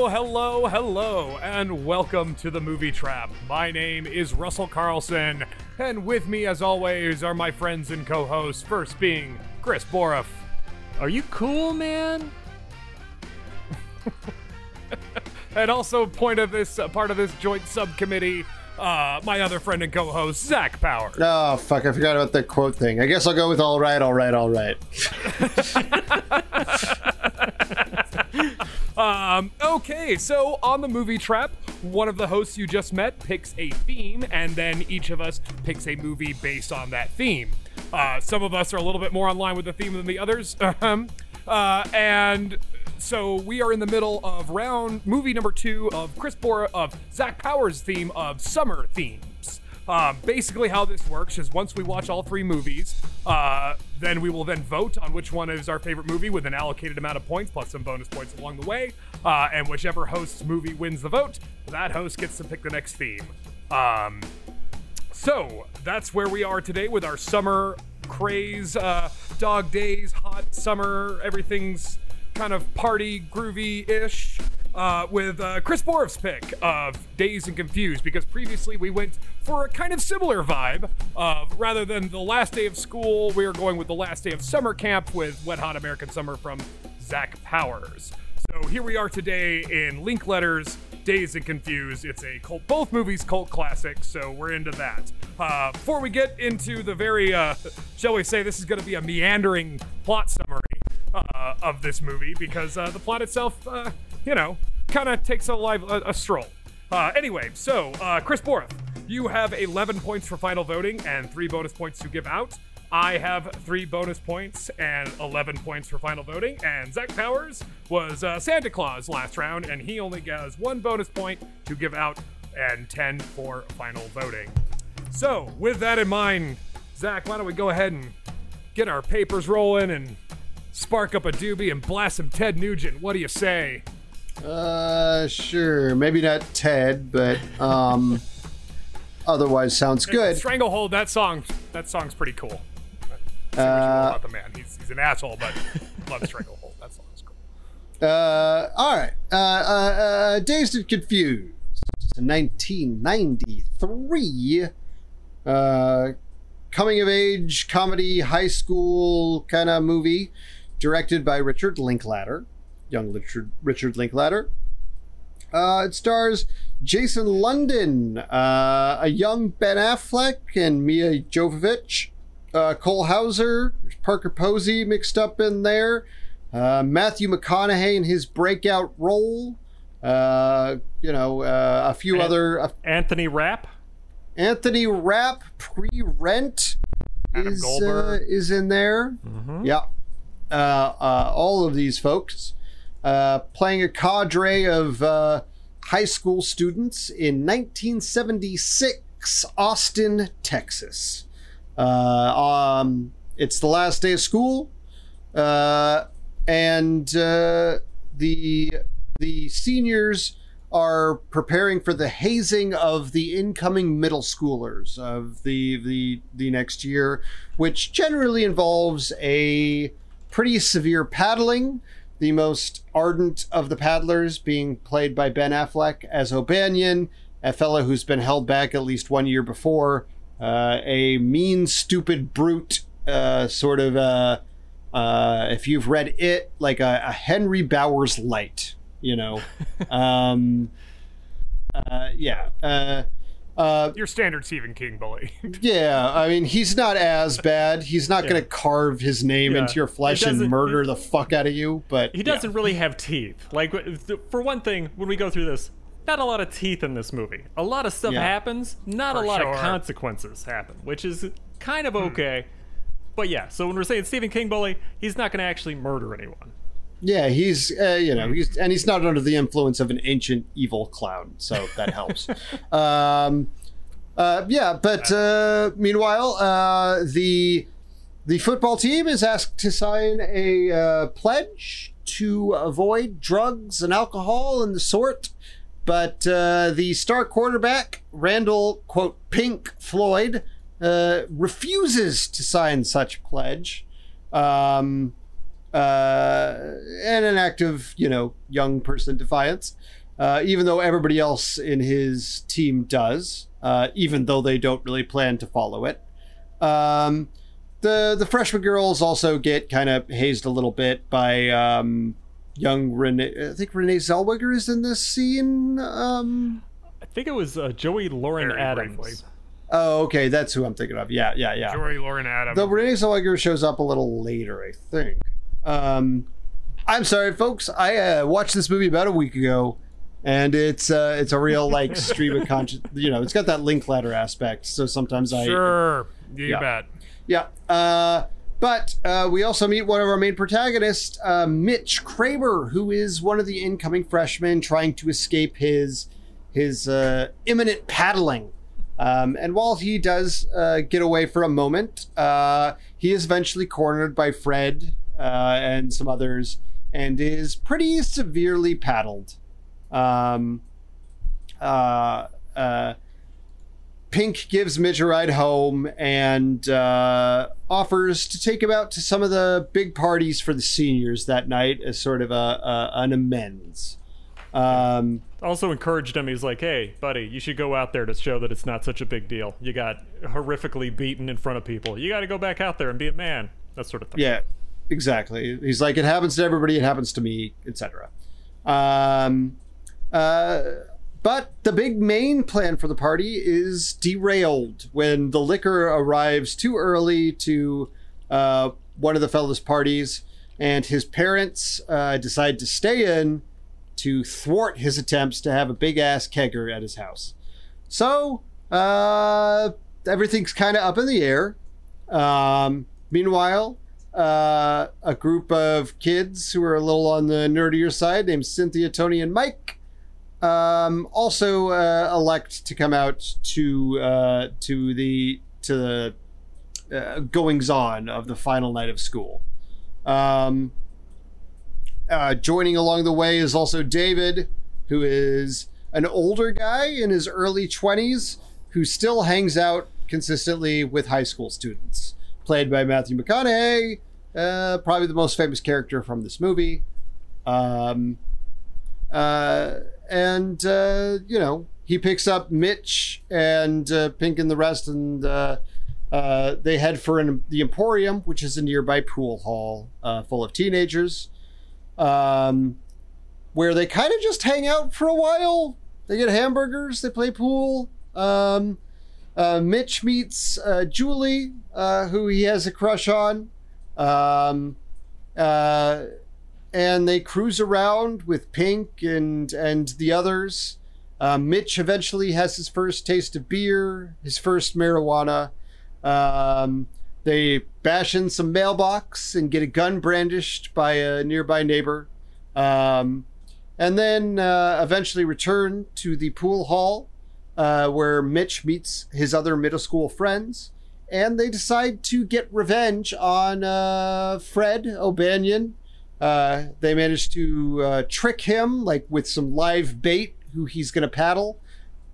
Hello, hello, and welcome to the Movie Trap. My name is Russell Carlson, and with me, as always, are my friends and co hosts, first being Chris Boroff. Are you cool, man? and also point of this uh, part of this joint subcommittee, uh, my other friend and co-host Zach Power. Oh fuck! I forgot about the quote thing. I guess I'll go with all right, all right, all right. Um, okay, so on the movie trap, one of the hosts you just met picks a theme, and then each of us picks a movie based on that theme. Uh, some of us are a little bit more online with the theme than the others. Uh, and so we are in the middle of round movie number two of Chris Bora of Zach Powers' theme of summer themes. Um, basically, how this works is once we watch all three movies, uh, then we will then vote on which one is our favorite movie with an allocated amount of points plus some bonus points along the way. Uh, and whichever host's movie wins the vote, that host gets to pick the next theme. Um, so that's where we are today with our summer craze, uh, dog days, hot summer, everything's kind of party groovy ish. Uh, with uh, Chris Boroff's pick of Dazed and Confused, because previously we went for a kind of similar vibe of rather than the last day of school, we are going with the last day of summer camp with Wet Hot American Summer from Zach Powers. So here we are today in Linklater's. Dazed and Confused. It's a cult, both movies cult classics, so we're into that. Uh, before we get into the very, uh, shall we say, this is going to be a meandering plot summary uh, of this movie because uh, the plot itself, uh, you know, kind of takes a live a, a stroll. Uh, anyway, so uh, Chris Boroff, you have 11 points for final voting and three bonus points to give out. I have three bonus points and 11 points for final voting. And Zach Powers was uh, Santa Claus last round, and he only has one bonus point to give out and 10 for final voting. So, with that in mind, Zach, why don't we go ahead and get our papers rolling and spark up a doobie and blast some Ted Nugent? What do you say? Uh, sure. Maybe not Ted, but um, otherwise sounds good. Stranglehold, that song, that song's pretty cool. Say what you will Uh, about the man. He's, he's an asshole, but love Stranglehold. That song is cool. Uh, all right. Uh, uh, uh, Dazed and Confused. It's a 1993 uh, coming of age comedy high school kind of movie directed by Richard Linklater, young Richard, Richard Linklater. Uh, it stars Jason London, uh, a young Ben Affleck, and Milla Jovovich, uh, Cole Hauser, there's Parker Posey mixed up in there, uh, Matthew McConaughey in his breakout role, uh, you know, uh, a few And- other. Anthony Rapp? Anthony Rapp, pre Rent, Adam is, is in there. Yeah. Uh, uh, all of these folks uh, playing a cadre of uh, high school students in 1976 Austin, Texas. Uh, um, it's the last day of school, uh, and the the seniors are preparing for the hazing of the incoming middle schoolers of the the the next year, which generally involves a pretty severe paddling. The most ardent of the paddlers being played by Ben Affleck as O'Banion, a fellow who's been held back at least one year before, uh, a mean, stupid brute, uh, sort of. Uh, uh, if you've read it, like a, a Henry Bowers light, you know. um, uh, yeah. Uh, Your standard Stephen King bully. yeah, I mean, he's not as bad. He's not going to carve his name Yeah. into your flesh and murder the fuck out of you. But He doesn't really have teeth. Like, for one thing, when we go through this, not a lot of teeth in this movie. A lot of stuff Yeah. happens, not For a lot sure. of consequences happen, which is kind Hmm. of okay. But yeah, so when we're saying Stephen King bully, he's not going to actually murder anyone. Yeah, he's uh, you know he's and he's not under the influence of an ancient evil clown, so that helps. um, uh, yeah, but uh, meanwhile, uh, the the football team is asked to sign a uh, pledge to avoid drugs and alcohol and the sort. But uh, the star quarterback, Randall, quote, Pink Floyd, uh, refuses to sign such pledge. Um, uh, and an act of you know young person defiance. Uh, even though everybody else in his team does, uh, even though they don't really plan to follow it. Um, the the freshman girls also get kind of hazed a little bit by um, young Renee. I think Renee Zellweger is in this scene. Um, I think it was uh, Joey Lauren Very Adams. briefly. oh, okay, that's who I'm thinking of. Yeah, yeah, yeah. Joey Lauren Adams. The Renee Zellweger shows up a little later, I think. Um, I'm sorry, folks. I uh, watched this movie about a week ago, and it's uh, it's a real like stream of conscious. You know, it's got that Linklater aspect. So sometimes I sure, you Yeah. bet. yeah. Uh, but uh, we also meet one of our main protagonists, uh, Mitch Kramer, who is one of the incoming freshmen trying to escape his his uh, imminent paddling. Um, and while he does uh, get away for a moment, uh, he is eventually cornered by Fred uh, and some others, and is pretty severely paddled. Um, uh, uh, Pink gives Mitch a ride home and uh, offers to take him out to some of the big parties for the seniors that night as sort of a, a an amends. Um, Also encouraged him. He's like, "Hey, buddy, you should go out there to show that it's not such a big deal. You got horrifically beaten in front of people. You got to go back out there and be a man. That sort of thing." yeah, exactly. He's like, it happens to everybody. It happens to me, etc. Um, uh, but the big main plan for the party is derailed when the liquor arrives too early to uh, one of the fellas' parties, and his parents uh, decide to stay in to thwart his attempts to have a big ass kegger at his house. So uh, everything's kind of up in the air. Um, meanwhile, uh, a group of kids who are a little on the nerdier side, named Cynthia, Tony, and Mike, um, also uh, elect to come out to uh, to the to the uh, goings on of the final night of school. Um, uh, joining along the way is also David, who is an older guy in his early 20s who still hangs out consistently with high school students, played by Matthew McConaughey, uh, probably the most famous character from this movie. Um, uh, and, uh, you know, he picks up Mitch and uh, Pink and the rest, and uh, they head for an, the Emporium, which is a nearby pool hall full of teenagers um, where they kind of just hang out for a while. They get hamburgers, they play pool. Um, uh, Mitch meets uh, Julie, uh, who he has a crush on. Um, uh, and they cruise around with Pink and and the others. Uh, Mitch eventually has his first taste of beer, his first marijuana. Um, they bash in some mailbox and get a gun brandished by a nearby neighbor. Um, and then uh, eventually return to the pool hall uh, where Mitch meets his other middle school friends. And they decide to get revenge on uh, Fred O'Banion. Uh, they manage to uh, trick him, like with some live bait, who he's going to paddle.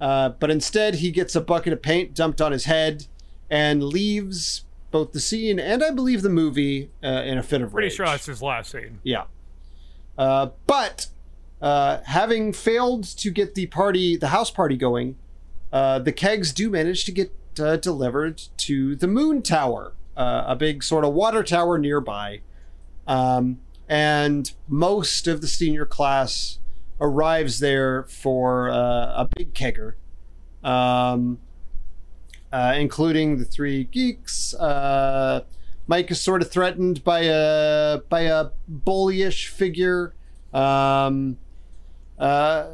Uh, but instead, he gets a bucket of paint dumped on his head and leaves both the scene and I believe the movie uh, in a fit of Pretty rage. sure that's his last scene. Yeah. Uh, but uh, having failed to get the party, the house party going, uh, the kegs do manage to get uh, delivered to the Moon Tower, uh, a big sort of water tower nearby. Um, and most of the senior class arrives there for uh, a big kegger. Um, uh, including the three geeks. Mike is sort of threatened by a by a bullyish figure, um, uh,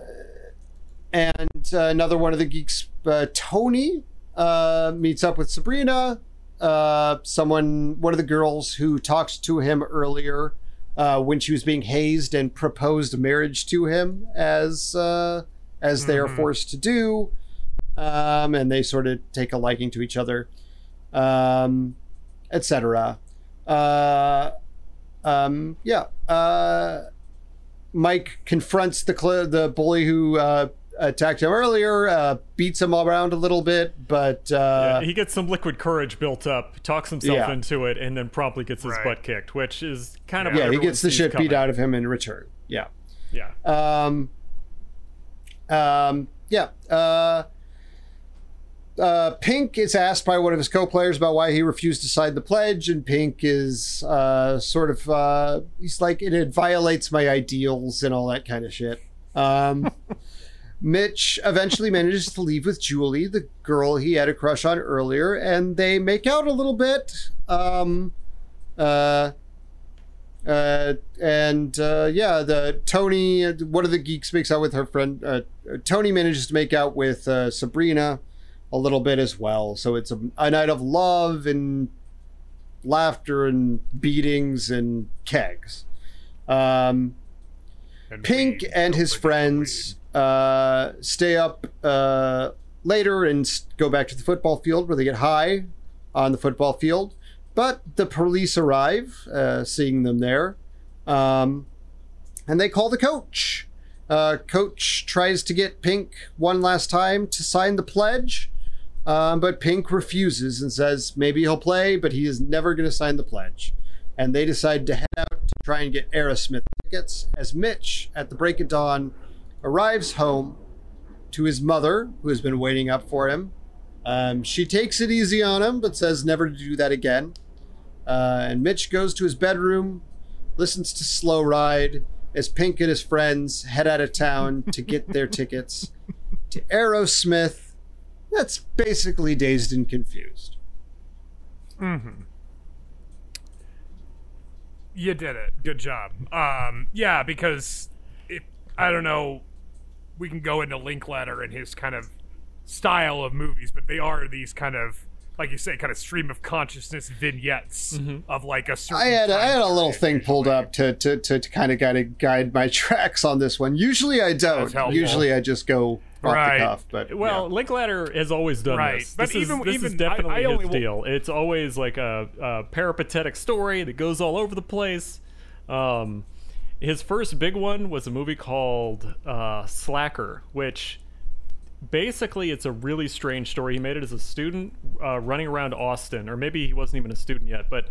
and uh, another one of the geeks, uh, Tony, uh, meets up with Sabrina, uh, someone, one of the girls who talked to him earlier uh, when she was being hazed and proposed marriage to him, as uh, as they are Mhm. forced to do um, and they sort of take a liking to each other, um, etc. Uh, um, yeah. Uh, Mike confronts the cl- the bully who uh, attacked him earlier, uh, beats him around a little bit, but uh, he gets some liquid courage built up, talks himself Yeah. into it, and then promptly gets his Right. butt kicked, which is kind of Yeah, what yeah, he gets the sees shit beat out of him in return. Yeah. Yeah. Um, um, yeah. Uh, uh, Pink is asked by one of his co-players about why he refused to sign the pledge, and Pink is uh, sort of uh, he's like it, it violates my ideals and all that kind of shit. Um, Mitch eventually manages to leave with Julie, the girl he had a crush on earlier, and they make out a little bit. Um, uh, uh, and uh, yeah, the Tony, one of the geeks, makes out with her friend. Uh, Tony manages to make out with uh, Sabrina a little bit as well. So it's a, a night of love and laughter and beatings and kegs. Um, And Pink and his friends uh, stay up uh, later and go back to the football field where they get high on the football field. But the police arrive, uh, seeing them there, um, and they call the coach. Uh, coach tries to get Pink one last time to sign the pledge, um, but Pink refuses and says maybe he'll play, but he is never going to sign the pledge. And they decide to head out to try and get Aerosmith tickets as Mitch, at the break of dawn, arrives home to his mother, who has been waiting up for him. Um, she takes it easy on him, but says never to do that again. Uh, and Mitch goes to his bedroom, listens to Slow Ride as Pink and his friends head out of town to get their tickets to Aerosmith. That's basically dazed and confused. Mm-hmm. You did it. Good job. Um, yeah, because if I don't know, we can go into Linklater and his kind of style of movies, but they are these kind of, like you say, kind of stream of consciousness vignettes of like a certain. I had a, I had a little thing pulled up to to, to, to kind of guide guide my tracks on this one. Usually I don't. Usually I just go off Right. the cuff. But Well, yeah. Linklater has always done Right, this. but this even- is, this is even- I- definitely I only his wa- deal. It's always like a, a peripatetic story that goes all over the place. Um, his first big one was a movie called uh, Slacker, which basically it's a really strange story. He made it as a student uh, running around Austin, or maybe he wasn't even a student yet, but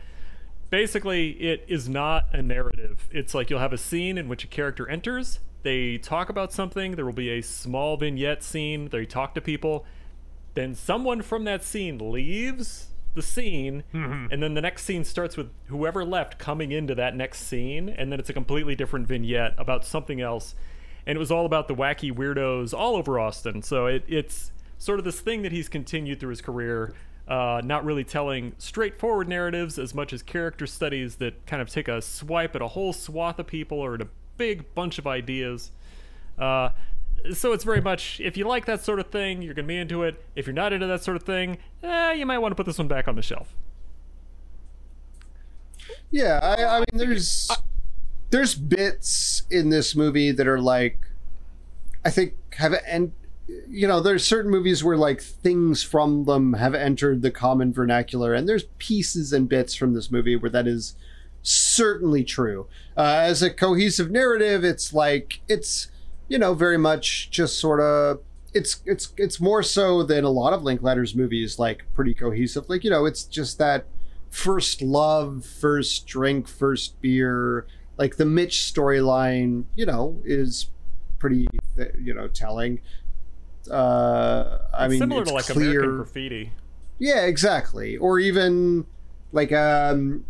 basically it is not a narrative it's like you'll have a scene in which a character enters they talk about something there will be a small vignette scene they talk to people then someone from that scene leaves the scene and then the next scene starts with whoever left coming into that next scene and then it's a completely different vignette about something else. And it was all about the wacky weirdos all over austin. So it, it's sort of this thing that he's continued through his career uh, not really telling straightforward narratives as much as character studies that kind of take a swipe at a whole swath of people or at a big bunch of ideas. Uh, so it's very much if you like that sort of thing, you're gonna be into it. If you're not into that sort of thing, eh, you might want to put this one back on the shelf. Yeah, I, I mean, there's there's bits in this movie that are like, I think have and you know, there's certain movies where like things from them have entered the common vernacular, and there's pieces and bits from this movie where that is certainly true. Uh, as a cohesive narrative, it's like it's you know very much just sort of it's it's it's more so than a lot of Linklater's movies, like pretty cohesive. Like you know, it's just that first love, first drink, first beer. Like the Mitch storyline, you know, is pretty you know telling. Uh, I It's mean, similar it's to like clear. American Graffiti. Yeah, exactly. Or even like um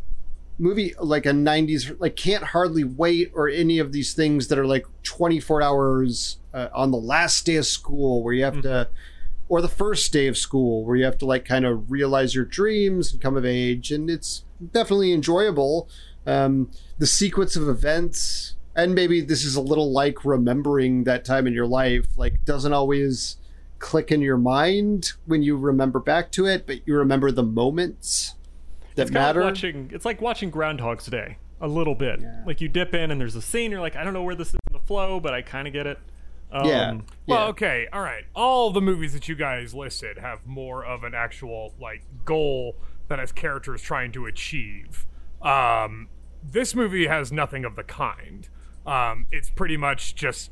movie like a 90s like can't hardly wait or any of these things that are like 24 hours uh, on the last day of school where you have to or the first day of school where you have to like kind of realize your dreams and come of age and it's definitely enjoyable. Um the sequence of events and maybe this is a little like remembering that time in your life like doesn't always click in your mind when you remember back to it but you remember the moments that It's kind of matter like watching. It's like watching Groundhog's Day a little bit. Like you dip in and there's a scene. You're like, I don't know where this is in the flow, but I kind of get it. Um, yeah, Well, yeah. okay, all right. All the movies that you guys listed have more of an actual like goal that its characters trying to achieve. Um, this movie has nothing of the kind. Um, it's pretty much just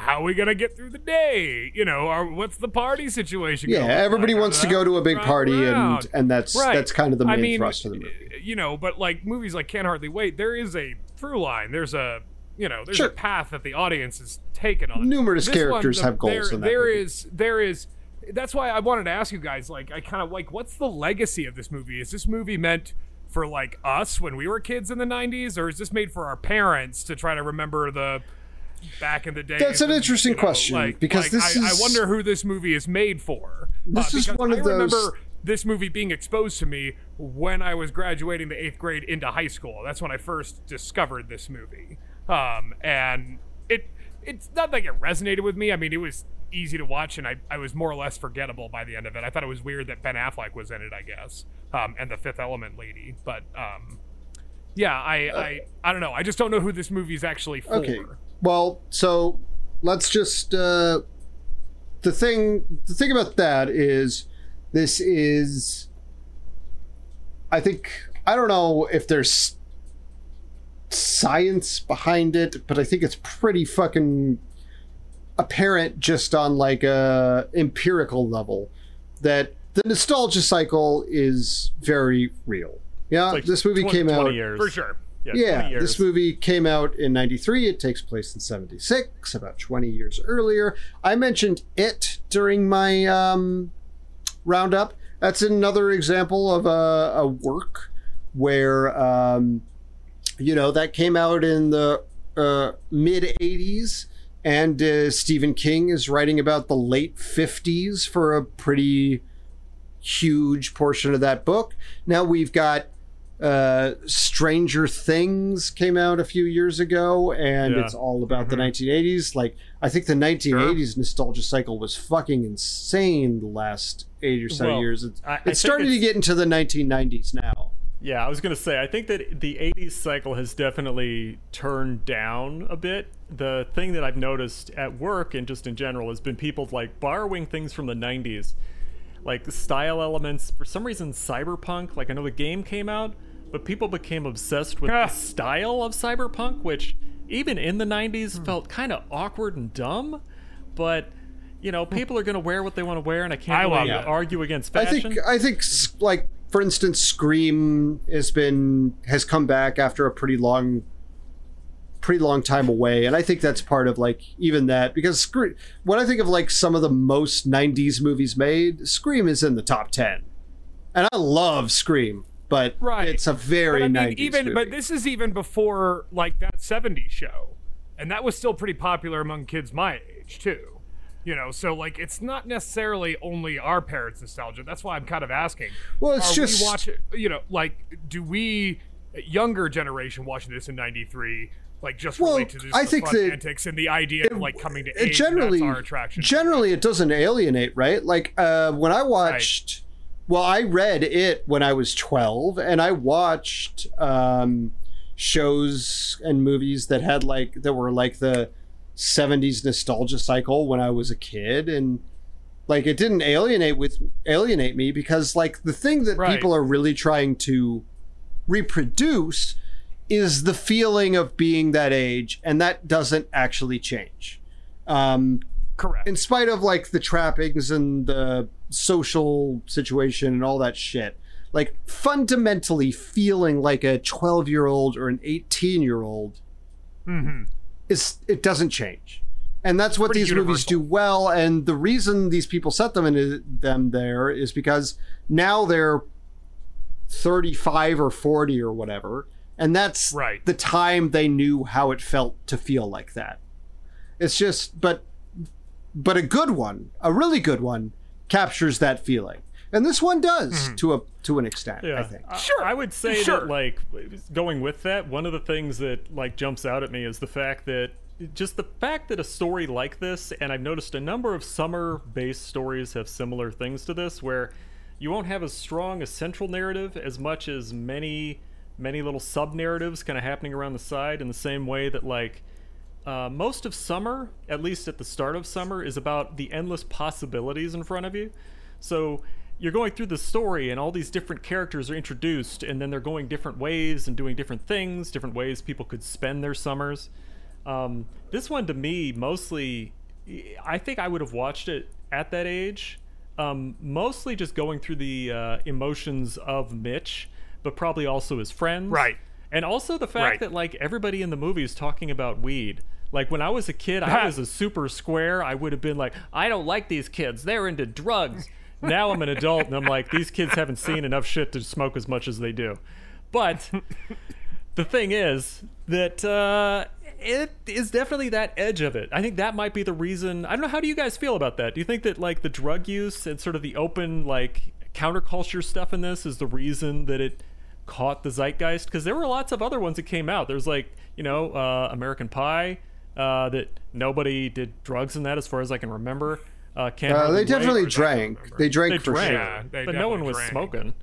how are we gonna get through the day? You know, or what's the party situation? Yeah, everybody like? wants to go to a big party, and around. and that's Right. that's kind of the I main mean, thrust of the movie. You know, but like movies like Can't Hardly Wait, there is a through line. There's a you know, there's Sure. a path that the audience is taken on. Numerous This characters one, have goals There, in that there is there is that's why I wanted to ask you guys like I kind of like what's the legacy of this movie? Is this movie meant for like us when we were kids in the 90s or is this made for our parents to try to remember the back in the day? That's an interesting question, like, because like, this I, is- I wonder who this movie is made for. Uh, This is one of I those- remember this movie being exposed to me when I was graduating the eighth grade into high school. That's when I first discovered this movie. Um, and it it's not like it resonated with me. I mean, it was easy to watch, and I, I was more or less forgettable by the end of it. I thought it was weird that Ben Affleck was in it, I guess, um, and the Fifth Element lady. But um, yeah, I, I I don't know. I just don't know who this movie is actually for. Okay. Well, so let's just uh the thing the thing about that is this is I think I don't know if there's science behind it, but I think it's pretty fucking apparent just on like a empirical level that the nostalgia cycle is very real. Yeah, Like this movie 20 came 20 out years. For sure. Yeah, yeah, 20 years. this movie came out in 93. It takes place in 76, about 20 years earlier. I mentioned it during my um, roundup. That's another example of a, a work where, um, you know, that came out in the uh, mid 80s. And uh, Stephen King is writing about the late 50s for a pretty huge portion of that book. Now we've got uh, Stranger Things came out a few years ago, and Yeah. it's all about the 1980s. Like, I think the 1980s nostalgia cycle was fucking insane the last eight or so Well, years. It's, I- I it's starting to get into the 1990s now. Yeah, I was gonna say I think that the '80s cycle has definitely turned down a bit. The thing that I've noticed at work and just in general has been people like borrowing things from the '90s, like style elements. For some reason, cyberpunk. Like I know the game came out, but people became obsessed with Ah. the style of cyberpunk, which even in the '90s Hmm. felt kind of awkward and dumb. But you know, people are gonna wear what they want to wear, and I can't I really it. argue against fashion. I think I think like for instance, Scream has been has come back after a pretty long pretty long time away and I think that's part of like even that because Scream when I think of like some of the most 90s movies made, Scream is in the top 10. And I love Scream, but Right. it's a very but I mean, 90s even movie. but this is even before like that 70s show. And that was still pretty popular among kids my age too. You know so like it's not necessarily only our parents nostalgia. That's why i'm kind of asking Well, it's just- we watching you know like do we younger generation watching this in 93 like just Well, relate to this I the think fun that antics and the idea of like coming to it age generally our attraction? generally it doesn't alienate right? Like uh when i watched well i read it when i was 12 and i watched um shows and movies that had like that were like the 70s nostalgia cycle when i was a kid and like it didn't alienate with alienate me because like the thing that Right. people are really trying to reproduce is the feeling of being that age and that doesn't actually change um, correct in spite of like the trappings and the social situation and all that shit. Like fundamentally feeling like a 12 year old or an 18 year old Mhm. is it doesn't change. And that's what Pretty these movies do well. And the reason these people set them in them there is because now they're 35 or 40 or whatever. And that's Right. the time they knew how it felt to feel like that. It's just but but a good one a really good one captures that feeling. And this one does mm-hmm. to a to an extent i think. I- Sure, I would say sure. that like going with that, one of the things that like jumps out at me is the fact that just the fact that a story like this, and I've noticed a number of summer-based stories have similar things to this, where you won't have as strong a central narrative as much as many many little sub narratives kind of happening around the side in the same way that like uh, most of summer, at least at the start of summer, is about the endless possibilities in front of you. So you're going through the story, and all these different characters are introduced, and then they're going different ways and doing different things, different ways people could spend their summers. Um, this one to me mostly, I think I would have watched it at that age, um, mostly just going through the uh, emotions of Mitch, but probably also his friends, Right. And also the fact Right. that like everybody in the movie is talking about weed. Like when I was a kid, I was a super square. I would have been like, I don't like these kids. They're into drugs. Now I'm an adult and I'm like, these kids haven't seen enough shit to smoke as much as they do. But the thing is that uh, it is definitely that edge of it. I think that might be the reason. I don't know. How do you guys feel about that? Do you think that like the drug use and sort of the open like counterculture stuff in this is the reason that it caught the zeitgeist? Because there were lots of other ones that came out. There's like you know uh, American Pie. Uh, that nobody did drugs in that, as far as I can remember. Uh, Can't Uh, Hardly they definitely was that? I don't drank. They drank they for drank, sure. Yeah, they but no one was drank. smoking.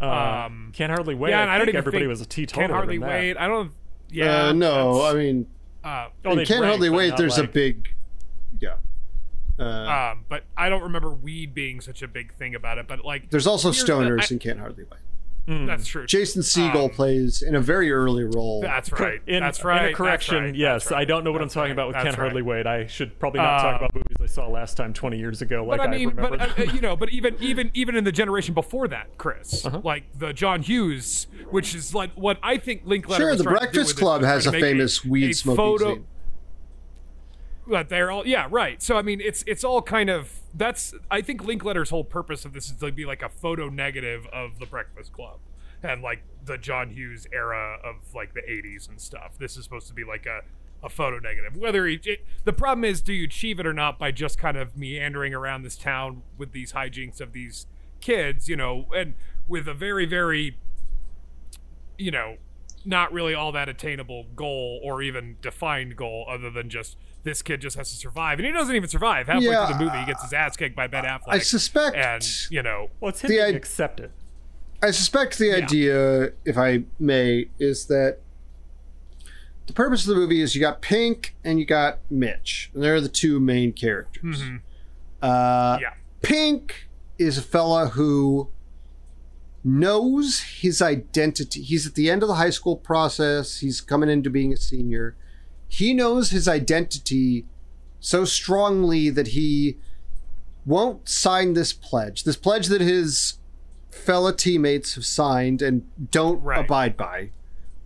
Uh, Um, can't hardly wait. yeah, I, I, don't even everybody think was a teetotaler. Can't hardly in that. wait. I don't. Yeah. uh, no, I mean, uh, Oh, they can't drank, hardly wait. not There's a big, yeah. Uh, um, but I don't remember weed being such a big thing about it. But like, there's also here's the- stoners I- and can't hardly wait. That's true. Jason Segel Um, plays in a very early role. That's right. In, that's right. In a correction, right, yes, right, I don't know what I'm talking right, about with that's Can't Hardly right. Wait. I should probably not talk Uh, about movies I saw last time 20 years ago, like But I mean, remember. but uh, uh, you know, but even even even in the generation before that, Chris, Uh-huh. like the John Hughes, which is like what I think Linklater. Sure, was The trying to do Breakfast with Club was has a to make famous weed a smoking photo, scene. But they're all yeah right. So I mean, it's it's all kind of that's I think Linklater's whole purpose of this is to be like a photo negative of the Breakfast Club and like the John Hughes era of like the '80s and stuff. This is supposed to be like a a photo negative. Whether he, it, the problem is, do you achieve it or not by just kind of meandering around this town with these hijinks of these kids, you know, and with a very very you know, not really all that attainable goal or even defined goal other than just this kid just has to survive. And he doesn't even survive. Halfway Yeah, through the movie, he gets his ass kicked by Ben Affleck. I suspect. And, you know, well, it's him the being i- accepted. I suspect the idea, if I may, is that the purpose of the movie is you got Pink and you got Mitch, and they're the two main characters. Uh, yeah. Pink is a fella who knows his identity. He's at the end of the high school process. He's coming into being a senior. He knows his identity so strongly that he won't sign this pledge. This pledge that his fellow teammates have signed and don't Right. abide by.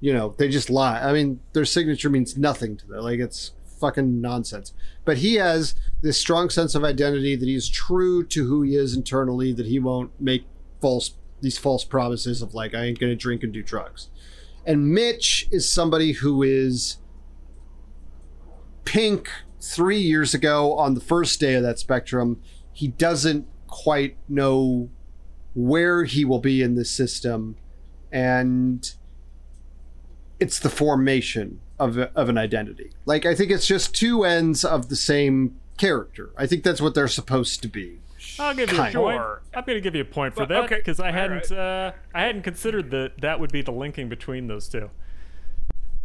You know, they just lie. I mean, their signature means nothing to them. Like it's fucking nonsense. But he has this strong sense of identity that he's true to who he is internally, that he won't make false these false promises of like I ain't gonna drink and do drugs. And Mitch is somebody who is pink three years ago on the first day of that spectrum. He doesn't quite know where he will be in this system. And it's the formation of, of an identity. Like, I think it's just two ends of the same character. I think that's what they're supposed to be. I'll give you a Kind. point. Sure. I'm going to give you a point for But- that okay, because I all hadn't uh, I hadn't considered that that would be the linking between those two.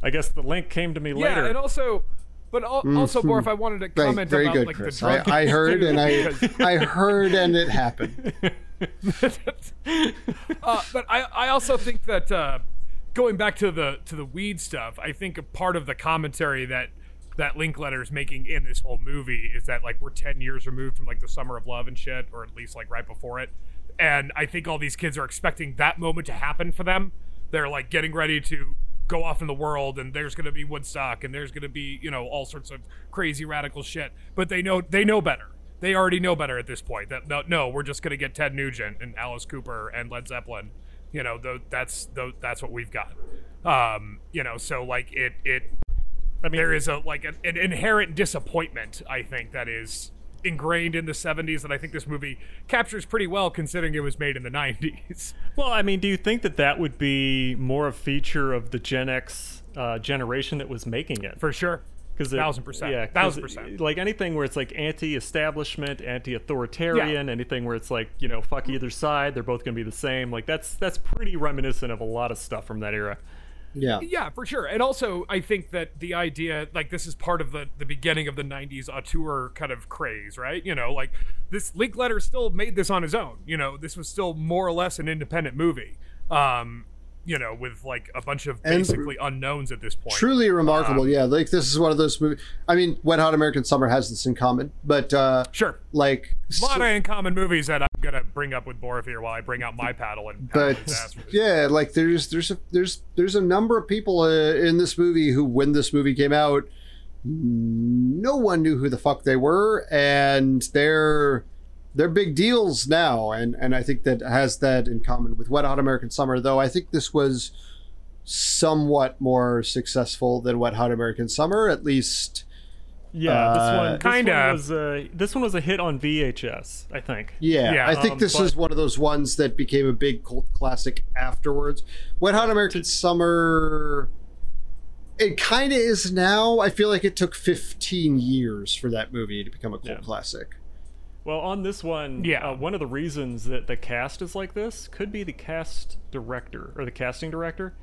I guess the link came to me Yeah, later. and also, but al- also, more if I wanted to Mm-hmm. Comment very about good, like Chris. the drug I, I heard and I, I heard and it happened. uh, but I, I also think that uh, going back to the to the weed stuff, I think a part of the commentary that that is making in this whole movie is that like we're ten years removed from like the summer of love and shit, or at least like right before it. And I think all these kids are expecting that moment to happen for them. They're like getting ready to go off in the world and there's going to be Woodstock and there's going to be, you know, all sorts of crazy radical shit. But they know they know better. They already know better at this point. That no, no we're just going to get Ted Nugent and Alice Cooper and Led Zeppelin. You know, tho- that's tho- that's what we've got. Um, you know, so like it it I mean, there is a like an, an inherent disappointment I think that is ingrained in the 70s that I think this movie captures pretty well considering it was made in the 90s. Well, I mean, do you think that that would be more a feature of the Gen X uh, generation that was making it? For sure. Because Thousand percent. yeah, Thousand it- percent. Like anything where it's like anti-establishment, anti-authoritarian, anything where it's like you know fuck either side, they're both going to be the same. Like that's that's pretty reminiscent of a lot of stuff from that era. Yeah. Yeah, for sure. And also, I think that the idea, like, this is part of the the beginning of the '90s auteur kind of craze, right? You know, like this Linklater still made this on his own. You know, this was still more or less an independent movie. Um, you know, with like a bunch of And- basically unknowns at this point. Truly remarkable. yeah, like this is one of those movies. I mean, Wet Hot American Summer has this in common, but uh, Sure. like, A lot of in common movies that I'm gonna bring up with Borofir while I bring out my paddle and paddle but yeah, like there's there's a there's there's a number of people uh, in this movie who, when this movie came out, no one knew who the fuck they were, and they're they're big deals now, and and I think that has that in common with Wet Hot American Summer. Though I think this was somewhat more successful than Wet Hot American Summer, at least. Yeah, Uh, this one, this Kinda. was a this one was a hit on VHS, I think. Yeah, Yeah, I think um, this but- is one of those ones that became a big cult classic afterwards. Wet Hot American Summer. It kind of is now. I feel like it took 15 years for that movie to become a cult Yeah. classic. Well, on this one, Yeah. uh, one of the reasons that the cast is like this could be the cast director or the casting director.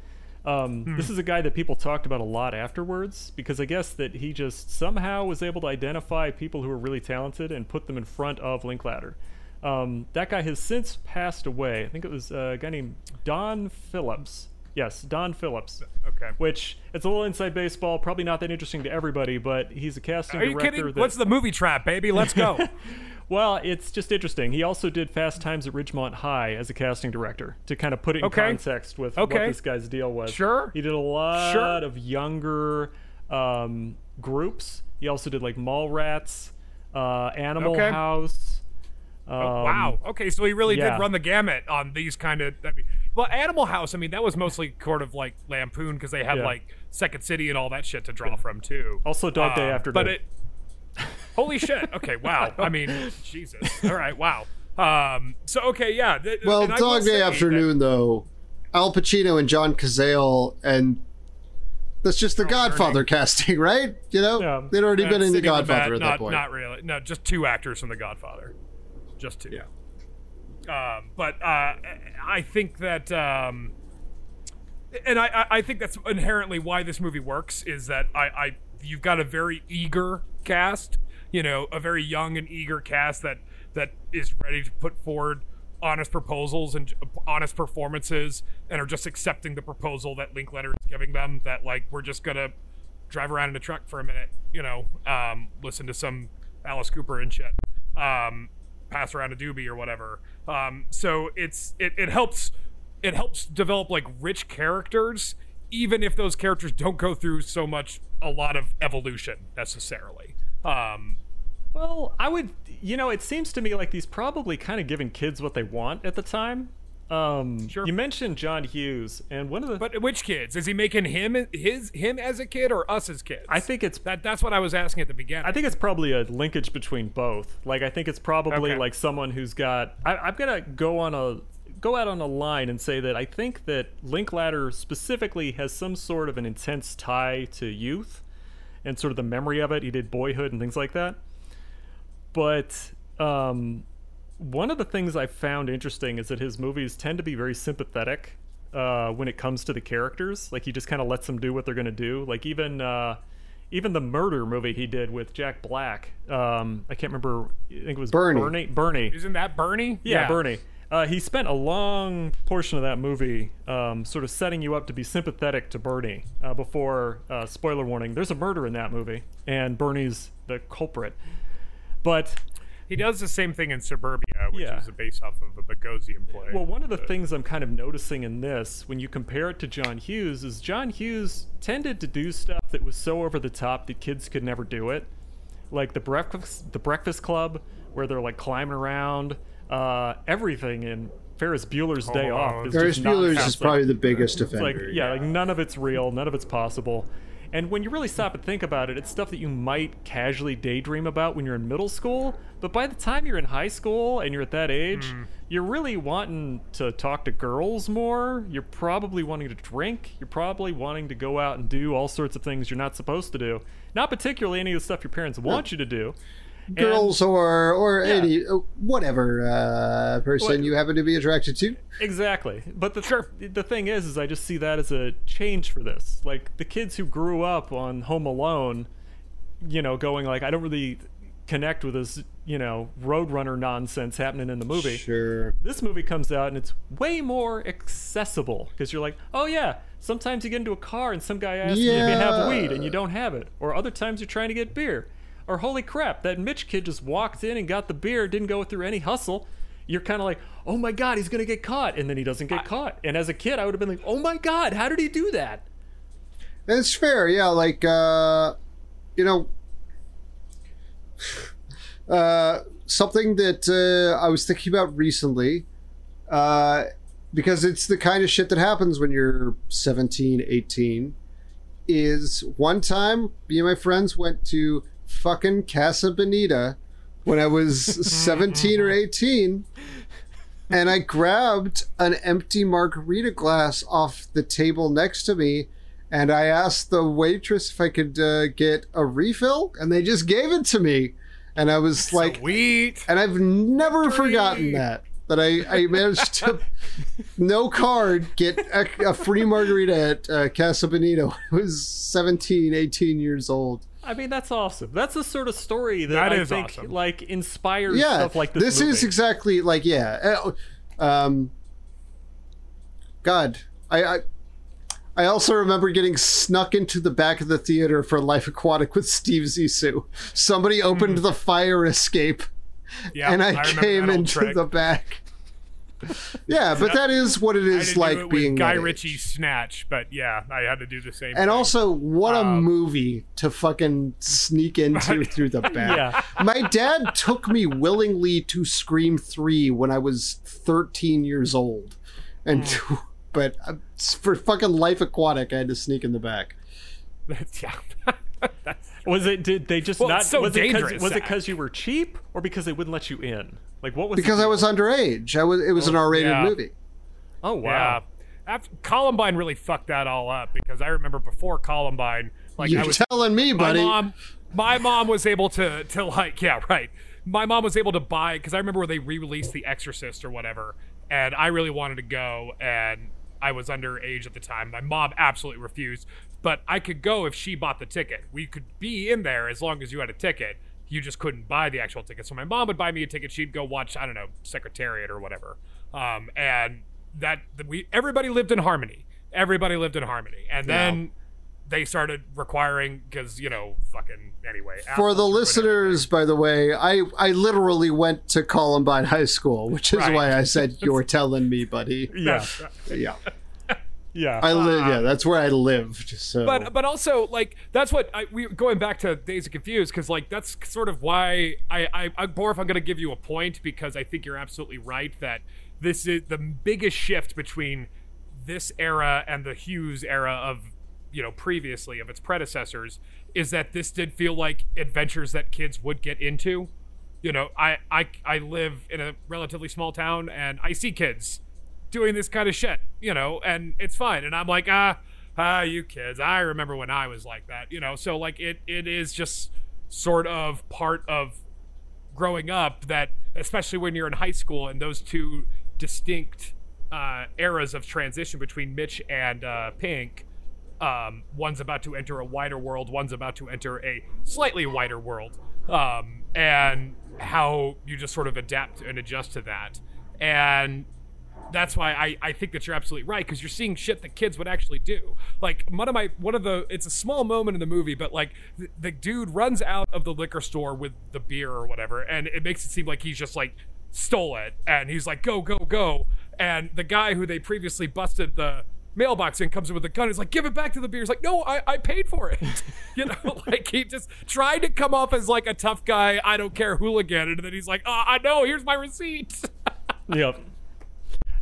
Um, Hmm. This is a guy that people talked about a lot afterwards because I guess that he just somehow was able to identify people who were really talented and put them in front of Linklater. Um, that guy has since passed away. I think it was uh, a guy named Don Phillips. Yes, Don Phillips. Okay. Which it's a little inside baseball, probably not that interesting to everybody, but he's a casting Are you director. kidding? that, What's the movie trap, baby? Let's go. well, it's just interesting. He also did Fast Times at Ridgemont High as a casting director to kind of put it in Okay. context with what this guy's deal was. Sure. He did a lot Sure. of younger um, groups. He also did like Mallrats, uh, Animal Okay. House. Um, wow. Okay, so he really yeah. did run the gamut on these kind of. I mean, well, Animal House. I mean, that was mostly sort of like Lampoon because they had Yeah. like Second City and all that shit to draw from too. Also, Dog Day Um, After but Day. it. Holy shit! Okay, wow. I mean, Jesus. All right, wow. Um. So okay, yeah. th- Well, and I will Dog say Day that- Afternoon, though, Al Pacino and John Cazale, and that's just the Godfather casting, right? You know, Yeah. they'd already That's been in the sitting on Godfather bat, at not, that point. Not really. No, just two actors from The Godfather. Just two. Yeah. Um, but uh, I think that, um, and I, I- I think that's inherently why this movie works is that I, I you've got a very eager cast, you know, a very young and eager cast that that is ready to put forward honest proposals and honest performances and are just accepting the proposal that Linklater is giving them that like we're just gonna drive around in a truck for a minute, you know, um, listen to some Alice Cooper and shit, um, pass around a doobie or whatever. Um, so it's it, it helps it helps develop like rich characters, even if those characters don't go through so much a lot of evolution necessarily. Um, Well, I would, you know, it seems to me like he's probably kind of giving kids what they want at the time. Um, Sure. You mentioned John Hughes, and one of the but which kids is he making him his him as a kid or us as kids? I think it's that that's what I was asking at the beginning. I think it's probably a linkage between both. Like I think it's probably Okay. like someone who's got. I, I'm gonna go on a go out on a line and say that I think that Linklater specifically has some sort of an intense tie to youth and sort of the memory of it. He did Boyhood and things like that. But um, one of the things I found interesting is that his movies tend to be very sympathetic uh, when it comes to the characters. Like he just kind of lets them do what they're going to do. Like even uh, even the murder movie he did with Jack Black. Um, I can't remember. I think it was Bernie. Bernie. Bernie. Isn't that Bernie? Yeah, Bernie. Uh, he spent a long portion of that movie um, sort of setting you up to be sympathetic to Bernie uh, before, uh, spoiler warning, there's a murder in that movie, and Bernie's the culprit. But He does the same thing in Suburbia, which Yeah. is a base off of a Bogosian play. Well, one of the things I'm kind of noticing in this, when you compare it to John Hughes, is John Hughes tended to do stuff that was so over the top that kids could never do it, like the breakfast, the Breakfast Club, where they're like climbing around. Uh, everything in Ferris Bueller's Day Home Off is Ferris just not Bueller's is probably the biggest It's like offender. yeah, like none of it's real, none of it's possible. And when you really stop and think about it, it's stuff that you might casually daydream about when you're in middle school. But by the time you're in high school and you're at that age, Hmm. you're really wanting to talk to girls more. You're probably wanting to drink. You're probably wanting to go out and do all sorts of things you're not supposed to do. Not particularly any of the stuff your parents want you to do. And- Girls or or Yeah. any uh, whatever uh, person What- you happen to be attracted to. Exactly. But the sure. the thing is is I just see that as a change for this. Like the kids who grew up on Home Alone, you know, going like I don't really connect with this, you know, Roadrunner nonsense happening in the movie. Sure. This movie comes out and it's way more accessible because you're like, oh yeah, sometimes you get into a car and some guy asks you if you have weed and you don't have it, or other times you're trying to get beer, or holy crap, that Mitch kid just walked in and got the beer, didn't go through any hustle. You're kind of like, oh my god, he's gonna get caught, and then he doesn't get caught. And as a kid, I would have been like, oh my god, how did he do that? It's fair, yeah. Like, uh, you know, uh, something that uh, I was thinking about recently, uh, because it's the kind of shit that happens when you're 17, 18, is one time me and my friends went to fucking Casa Bonita when I was 17 or 18 and I grabbed an empty margarita glass off the table next to me, and I asked the waitress if I could uh, get a refill, and they just gave it to me, and I was like, Sweet. and I've never forgotten that. That I, I managed to, no card, get a, a free margarita at uh, Casa Bonita when I was 17, 18 years old. I mean, that's awesome. That's the sort of story that, That I is think awesome. like inspires yeah, stuff like this. this movie. is exactly like yeah. uh, Um, God, I, I I also remember getting snuck into the back of the theater for Life Aquatic with Steve Zissou. Somebody opened Hmm. the fire escape, Yeah, and I, remember came into trick. the back. Yeah, but that is what it is I like it being Guy. Ritchie Snatch, but yeah, I had to do the same. And thing. also, what a Um, movie to fucking sneak into through the back. Yeah. My dad took me willingly to Scream 3 when I was 13 years old. And Hmm. but uh, for fucking Life Aquatic, I had to sneak in the back. That's, yeah. That's- Was it? Did they just Well, not? so was it 'cause- dangerous, was it because you were cheap, or because they wouldn't let you in? Like what was? Because I was underage. I was it was an oh, R-rated yeah. movie. Oh wow. Yeah. After, Columbine really fucked that all up because I remember before Columbine, like I You're was telling me, my buddy. mom my mom was able to to like yeah right my mom was able to buy because i remember when they re-released the exorcist or whatever and i really wanted to go and i was underage at the time my mom absolutely refused but i could go if she bought the ticket. We could be in there as long as you had a ticket. You just couldn't buy the actual ticket. So my mom would buy me a ticket. She'd go watch i don't know secretariat or whatever. Um, and that we everybody lived in harmony. Everybody lived in harmony. And then they started requiring because you know fucking anyway For the listeners, by the way, I, I literally went to Columbine High School, which is Right. why I said you're telling me, buddy. Yeah. Yeah, Yeah. I live. Yeah, um, that's where I lived. So, but but also like that's what I, we going back to Dazed and Confused because like that's sort of why I I, I Borf, I'm going to give you a point because I think you're absolutely right that this is the biggest shift between this era and the Hughes era of you know previously of its predecessors is that this did feel like adventures that kids would get into. You know, I I I live in a relatively small town and I see kids doing this kind of shit, you know, and it's fine. And I'm like, ah, ah, you kids. I remember when I was like that, you know. So like it it is just sort of part of growing up that especially when you're in high school and those two distinct uh, eras of transition between Mitch and uh, Pink. Um, one's about to enter a wider world, one's about to enter a slightly wider world, um, and how you just sort of adapt and adjust to that. And that's why I, I think that you're absolutely right because you're seeing shit that kids would actually do. Like one of my one of the it's a small moment in the movie, but like the, the dude runs out of the liquor store with the beer or whatever, and it makes it seem like he's just like stole it, and he's like go go go, and the guy who they previously busted the mailbox in comes in with a gun. He's like, give it back to the beer. He's like, no, I, I paid for it. you know, like he just tried to come off as like a tough guy, I don't care hooligan, and then he's like, oh, I know, here's my receipt. Yep.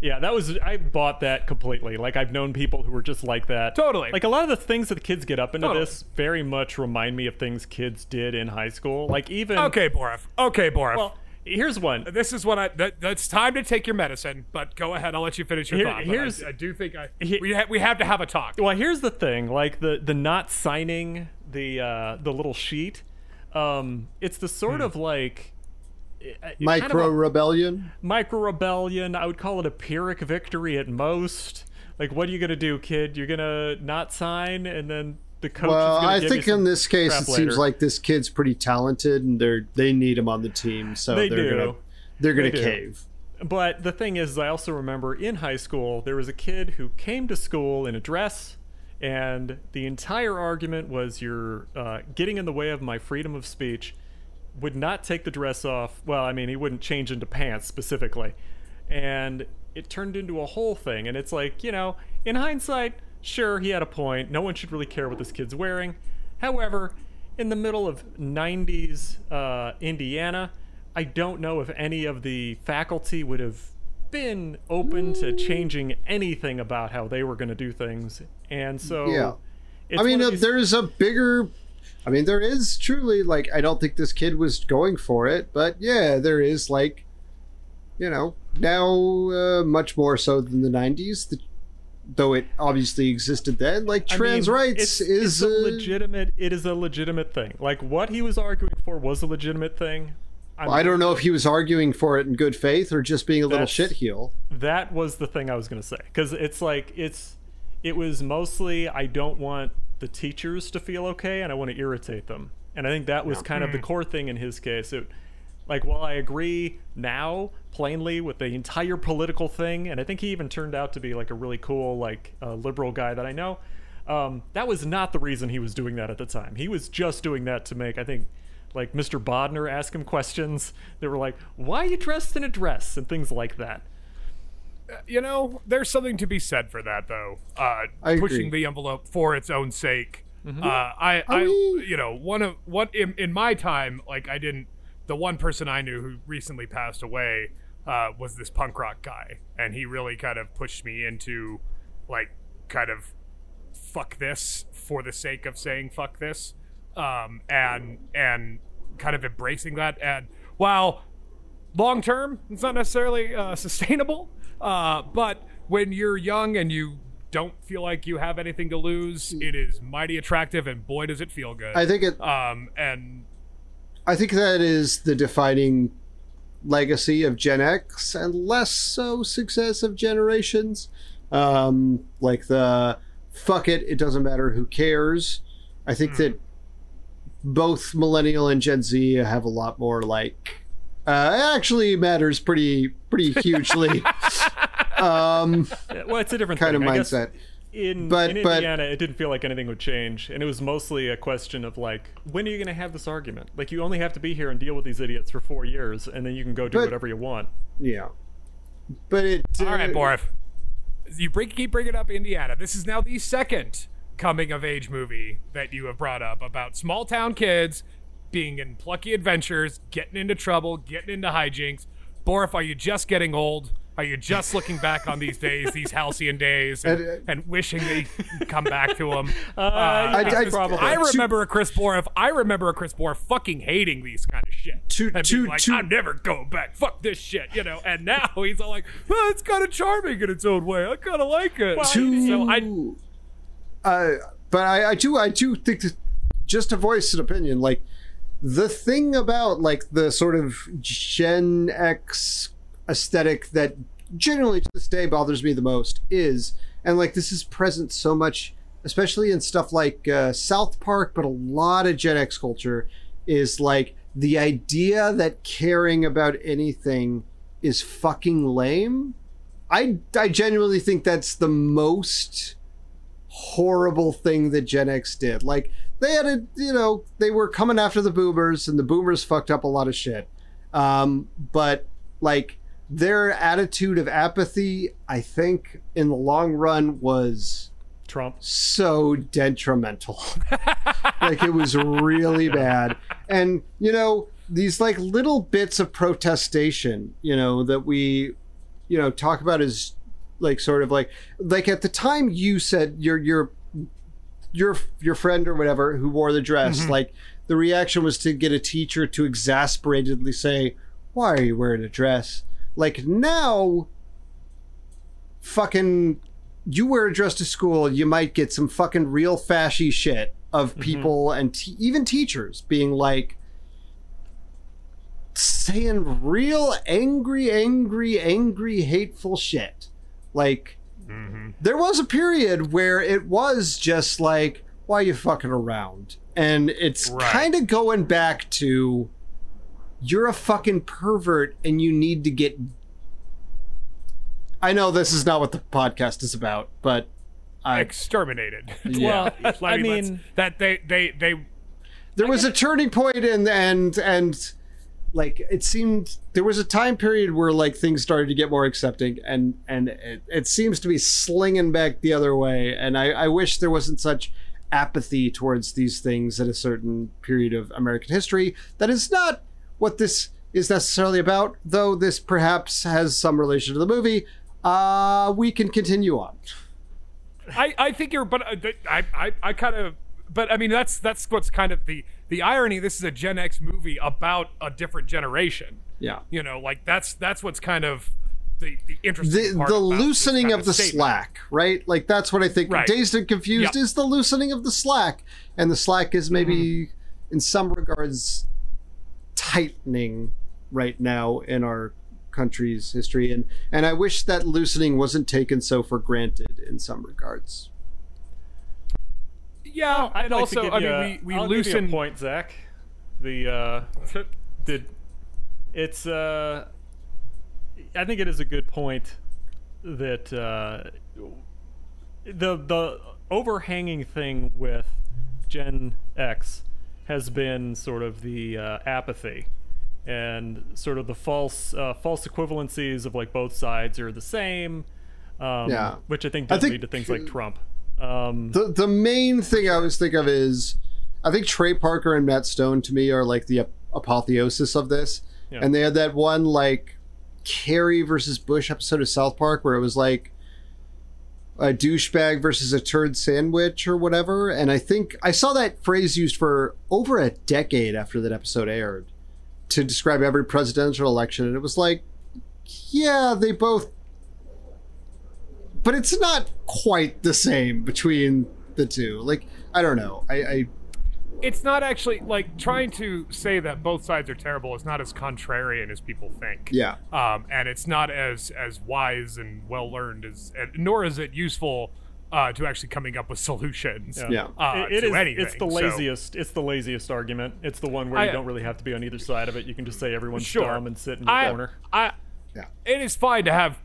Yeah, that was I bought that completely. Like I've known people who were just like that. Totally. Like a lot of the things that the kids get up into Totally. this very much remind me of things kids did in high school. Like even okay, Borif. Okay, Borif. Well, here's one. this is what I. That, that's time to take your medicine. But go ahead. I'll let you finish your Here- thought. here's- I, I do think I He- we ha- we have to have a talk. Well, here's the thing. Like the the not signing the uh the little sheet. Um it's the sort Hmm. of like uh, kind of micro a- rebellion. micro rebellion. I would call it a pyrrhic victory at most. Like, what are you gonna do, kid? You're gonna not sign and then the coach. is Well, gonna I think in this case, it seems like this kid's pretty talented, and they're they need him on the team, so They are do. gonna they're gonna They cave. But the thing is, I also remember in high school there was a kid who came to school in a dress, and the entire argument was you're uh, getting in the way of my freedom of speech. Would not take the dress off. Well, I mean, he wouldn't change into pants specifically, and it turned into a whole thing. And it's like, you know, in hindsight, sure, he had a point. No one should really care what this kid's wearing. However, in the middle of 90s uh, Indiana, I don't know if any of the faculty would have been open to changing anything about how they were going to do things. And so, Yeah. it's I mean, uh, these- there's a bigger. I mean, there is truly like I don't think this kid was going for it, but yeah, there is like, you know, now uh, much more so than the '90s. The, though it obviously existed then, like I trans mean, rights it's, is it's a uh, legitimate. It is a legitimate thing. Like what he was arguing for was a legitimate thing. I'm, I don't know if he was arguing for it in good faith or just being a little shitheel. that was the thing I was going to say because it's like it's it was mostly I don't want the teachers to feel okay and I want to irritate them. And I think that was kind of the core thing in his case. It like while I agree now plainly with the entire political thing and I think he even turned out to be like a really cool like uh, liberal guy that I know um, that was not the reason he was doing that at the time. He was just doing that to make I think like Mr. Bodner ask him questions that were like why are you dressed in a dress? and things like that you know, there's something to be said for that, though. Uh, I pushing the envelope for its own sake. Uh, I, I, mean- you know, one of what in, in my time, like I didn't. The one person I knew who recently passed away uh, was this punk rock guy, and he really kind of pushed me into, like, kind of fuck this for the sake of saying fuck this, um, and and kind of embracing that. And while long term, it's not necessarily uh, sustainable. Uh, but when you're young and you don't feel like you have anything to lose, it is mighty attractive, and boy, does it feel good. I think it. um, and I think that is the defining legacy of Gen X and less so success of generations. Um, like the fuck it, it doesn't matter who cares. I think that both millennial and Gen Z have a lot more like uh, it actually matters pretty pretty hugely. um, well, it's a different kind of thing. I guess mindset. in, But- in but- Indiana, it didn't feel like anything would change, and it was mostly a question of like, when are you going to have this argument? Like, you only have to be here and deal with these idiots for four years, and then you can go do But- whatever you want. Yeah, but it. all right, uh, Borif, you bring, keep bringing up Indiana. This is now the second coming of age movie that you have brought up about small town kids being in plucky adventures, getting into trouble, getting into hijinks. Borif, are you just getting old? Are you just looking back on these days, these halcyon days, and, And, uh, and wishing they come back to them? Uh, I- I- probably. I remember a Chris Borif. I remember a Chris Borif fucking hating these kind of shit. To- and being to- like, to- I'm never going back. Fuck this shit, you know. And now he's all like, oh, it's kind of charming in its own way. I kind of like it. Well, to so I, uh, but I, I do I do think that just to voice an opinion, like the thing about like the sort of Gen X aesthetic that generally to this day bothers me the most is, and like this is present so much, especially in stuff like uh, South Park, but a lot of Gen X culture is like the idea that caring about anything is fucking lame. I I genuinely think that's the most horrible thing that Gen X did. Like they had a you know they were coming after the boomers and the boomers fucked up a lot of shit. Um, but like their attitude of apathy, I think in the long run was Trump. so detrimental. like it was really bad. And you know, these like little bits of protestation, you know, that we you know talk about as like sort of like like at the time you said your your your your friend or whatever who wore the dress, mm-hmm. like the reaction was to get a teacher to exasperatedly say, "Why are you wearing a dress?" Like now fucking you wear a dress to school, you might get some fucking real fashy shit of mm-hmm. people and te- even teachers being like saying real angry, angry, angry, hateful shit. Like Mm-hmm. there was a period where it was just like why are you fucking around? And it's Right. kind of going back to you're a fucking pervert and you need to get. I know this is not what the podcast is about, but I, Exterminated. Yeah. Well, I let's- mean- that they they they there was a turning point and and and like it seemed there was a time period where like things started to get more accepting and and it, it seems to be slinging back the other way. And I, I wish there wasn't such apathy towards these things at a certain period of american history. That is not what this is necessarily about though this perhaps has some relation to the movie. Uh we can continue on. I, I think you're, but uh, I, I, I kind of, but I mean, that's that's what's kind of the the irony. This is a Gen X movie about a different generation. yeah You know, like that's that's what's kind of the the interesting the, part the loosening kind of the statement. slack, right? Like that's what I think. Right. Dazed and confused Yep. is the loosening of the slack, and the slack is maybe, Mm-hmm. in some regards, tightening right now in our country's history, and and I wish that loosening wasn't taken so for granted in some regards. Yeah, I'd and like also, I mean, a- we we I'll give you a loosen. point, Zach. The uh, did it's uh, I think it is a good point that uh, the the overhanging thing with Gen X has been sort of the uh, apathy and sort of the false uh, false equivalencies of like both sides are the same. Um, Yeah. which I think I does think- lead to things like Trump. Um, The the main thing I always think of is, I think Trey Parker and Matt Stone to me are like the ap- apotheosis of this. Yeah. And they had that one like Kerry versus Bush episode of South Park where it was like a douchebag versus a turd sandwich or whatever. And I think I saw that phrase used for over a decade after that episode aired to describe every presidential election. And it was like, yeah, they both but it's not quite the same between the two. Like I don't know. I, I it's not actually like trying to say that both sides are terrible is not as contrarian as people think. yeah. um, and it's not as as wise and well learned as, and nor is it useful uh, to actually coming up with solutions. Yeah. Uh, It- it to is- anything. It's the So- laziest. It's the laziest argument. It's the one where you I- don't really have to be on either side of it. You can just say everyone's Sure. dumb and sit in the I, corner. I, Yeah. it is fine to have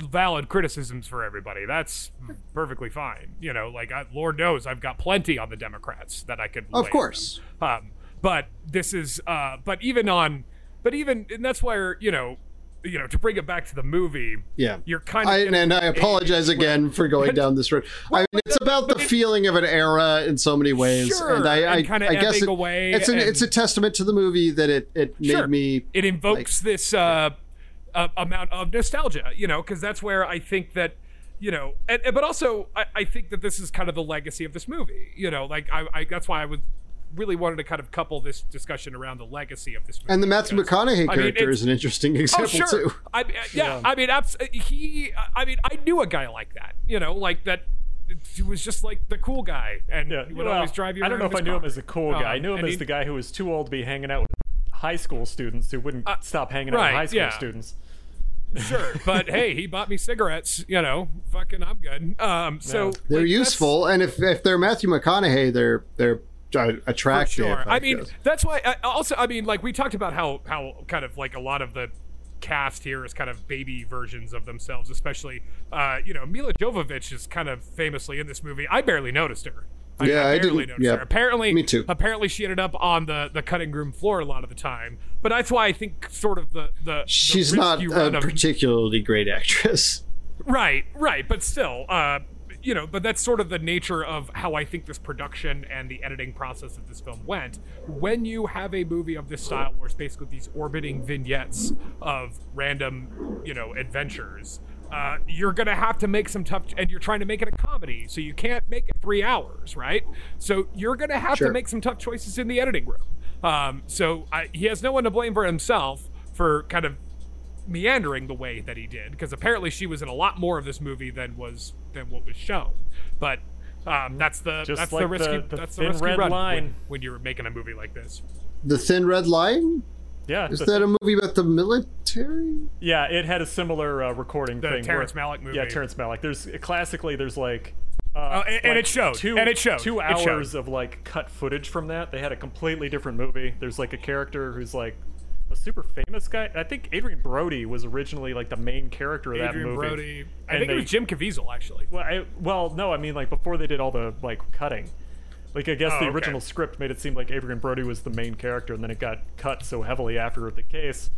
valid criticisms for everybody. That's perfectly fine. You know, like I, Lord knows I've got plenty on the Democrats that I could. Of course. Um, but this is, uh, but even on, but even, and that's why you know, you know, to bring it back to the movie. Yeah. You're kind of I, in and I apologize again for going down this road. I mean, it's about the feeling of an era in so many ways, Sure, and I, I, and kinda I guess it- away it's an, and- it's a testament to the movie that it it Sure. made me. it invokes this uh, uh, amount of nostalgia, you know, because that's where I think that, you know, and, and- but also I, I think that this is kind of the legacy of this movie, you know, like I, I that's why I would really wanted to kind of couple this discussion around the legacy of this movie. And the Matthew because- McConaughey I mean, character it's- is an interesting Oh example sure, too. I mean, uh, yeah, I mean, abs- he. I mean, I knew a guy like that, you know, like that. He was just like the cool guy, and Yeah, he would well, always drive you. I don't know if I his knew him as a cool guy. I Um, knew him as he- the guy who was too old to be hanging out with high school students who wouldn't stop hanging out Uh, right, with high school yeah. students. sure but hey he bought me cigarettes you know fucking i'm good um so Yeah. They're like, useful, and if if they're Matthew McConaughey, they're they're uh, attractive. sure I i mean that's why I, also i mean like we talked about how how kind of like a lot of the cast here is kind of baby versions of themselves especially uh you know milla jovovich is kind of famously in this movie i barely noticed her I, Yeah, I barely didn't- noticed yeah, her. Apparently, me too. Apparently, she ended up on the, the cutting room floor a lot of the time. But that's why I think sort of the the the she's risk not a of- particularly great actress. Right, right, but still, uh, you know, but that's sort of the nature of how I think this production and the editing process of this film went. When you have a movie of this style, where it's basically these orbiting vignettes of random, you know, adventures, uh, you're gonna have to make some tough, and you're trying to make it a comedy, so you can't make it three hours, right? So you're gonna have Sure. to make some tough choices in the editing room. Um, so I, he has no one to blame for himself for kind of meandering the way that he did because apparently she was in a lot more of this movie than was than what was shown but um, that's the Just that's the risky the- the that's the thin risky red run line. When, when you're making a movie like this The Thin Red Line Yeah, is that a movie about the military? yeah, it had a similar uh, recording the thing. Terrence where, Malick movie Yeah, Terrence Malick. There's classically there's like Uh, Oh, and- and it showed. Two, And it showed. Two It showed. hours of like cut footage from that. They had a completely different movie. There's like a character who's like a super famous guy. I think Adrien Brody was originally like the main character of that movie. Adrian movie. Brody. I And think they- it was Jim Caviezel actually. Well, I, well, no, I mean like before they did all the like cutting. Like I guess Oh, the okay. original script made it seem like Adrien Brody was the main character, and then it got cut so heavily after the case.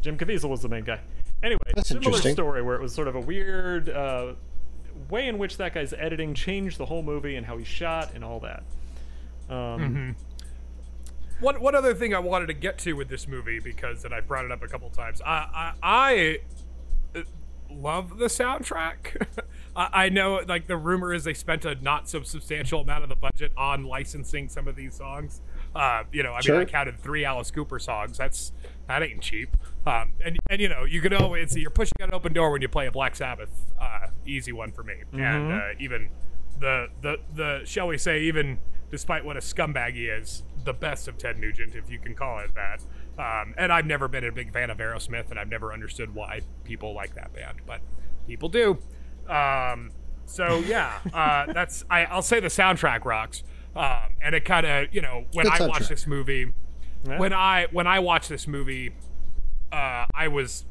Jim Caviezel was the main guy. Anyway, That's similar story where it was sort of a weird uh, way in which that guy's editing changed the whole movie and how he shot and all that. Um, One one other thing I wanted to get to with this movie because and I brought it up a couple times. I I, I uh, love the soundtrack. I, I know like the rumor is they spent a not so substantial amount of the budget on licensing some of these songs. Uh, you know, I Sure. mean, I counted three Alice Cooper songs. That's that ain't cheap. Um, and and you know, you could always see you're pushing an open door when you play a Black Sabbath. Uh, easy one for me. And uh, even the the the shall we say even despite what a scumbag he is, the best of Ted Nugent, if you can call it that. Um, and I've never been a big fan of Aerosmith, and I've never understood why people like that band, but people do. Um, so yeah, uh, that's I, I'll say the soundtrack rocks, um, and it kind of you know when I watched soundtrack. this movie, Yeah. when I when I watched this movie, uh, I was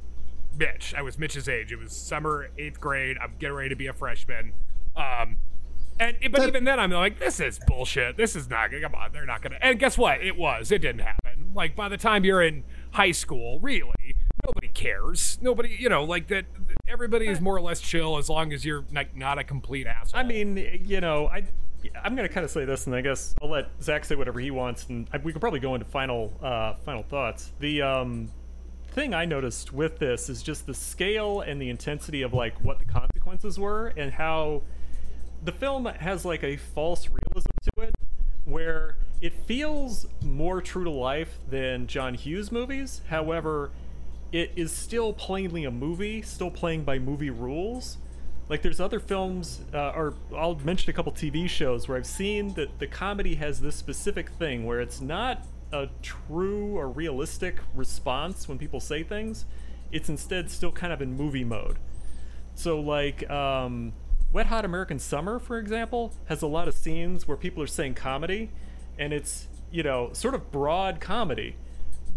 Mitch. I was Mitch's age. It was summer eighth grade. I'm getting ready to be a freshman. Um, and but That- even then, I'm like, this is bullshit. This is not. Come on, they're not gonna. And guess what? It was. It didn't happen. Like by the time you're in high school, really, nobody cares. Nobody, you know, like that. Everybody is more or less chill as long as you're like not a complete asshole. I mean, you know, I I'm gonna kind of say this, and I guess I'll let Zach say whatever he wants, and I, we could probably go into final uh, final thoughts. The um, thing I noticed with this is just the scale and the intensity of like what the consequences were, and how the film has like a false realism to it, where it feels more true to life than John Hughes movies. However, it is still plainly a movie, still playing by movie rules. Like there's other films, uh, or I'll mention a couple TV shows where I've seen that the comedy has this specific thing where it's not a true or realistic response when people say things. It's instead still kind of in movie mode. So like um, Wet Hot American Summer, for example, has a lot of scenes where people are saying comedy, and it's you know sort of broad comedy,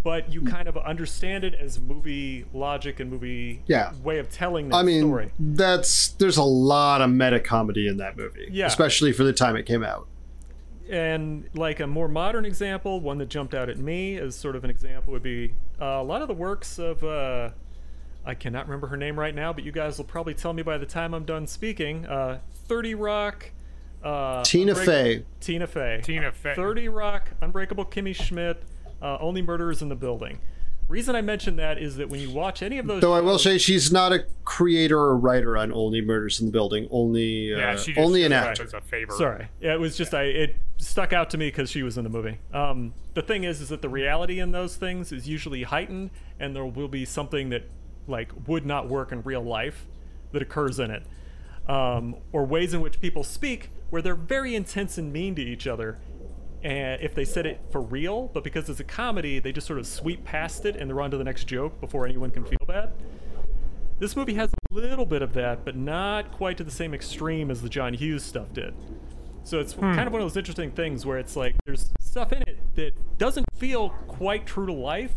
but you kind of understand it as movie logic and movie Yeah. way of telling that I mean, story. that's there's a lot of meta comedy in that movie, Yeah. especially for the time it came out. And like a more modern example, one that jumped out at me as sort of an example would be uh, a lot of the works of. Uh, I cannot remember her name right now, but you guys will probably tell me by the time I'm done speaking. Uh, 30 Rock. Uh, Tina Unbreak- Fey. Tina Fey. Tina Fey. 30 Rock, Unbreakable Kimmy Schmidt, uh, Only Murders in the Building. Reason I mention that is that when you watch any of those, Though I will say she's not a creator or writer on Only Murders in the Building, only uh, yeah, she just only an showed actor. as a favor. Sorry. Yeah, it was just I it stuck out to me because she was in the movie. Um, the thing is, is that the reality in those things is usually heightened, and there will be something that like would not work in real life that occurs in it, um, or ways in which people speak where they're very intense and mean to each other. And if they said it for real, but because it's a comedy, they just sort of sweep past it and they're on to the next joke before anyone can feel bad. This movie has a little bit of that, but not quite to the same extreme as the John Hughes stuff did. So it's kind of one of those interesting things where it's like there's stuff in it that doesn't feel quite true to life,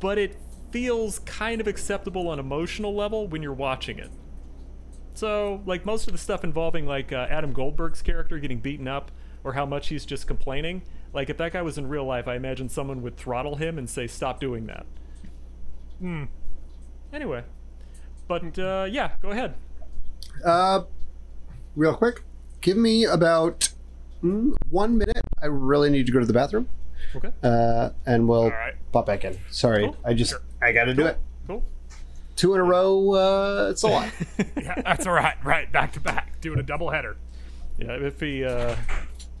but it feels kind of acceptable on emotional level when you're watching it. So, like most of the stuff involving like uh, Adam Goldberg's character getting beaten up or how much he's just complaining, like if that guy was in real life, I imagine someone would throttle him and say, "Stop doing that." Hmm. Anyway, but uh, yeah, go ahead. Uh, real quick, give me about mm, one minute. I really need to go to the bathroom, Okay. uh, and we'll All right. pop back in. Sorry, Cool. I just I got to do it. Cool. Two in a row. Uh, it's a lot. Yeah, that's all right. Right, back to back, doing a double header. Yeah, if he, uh,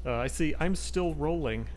uh, I see, I'm still rolling.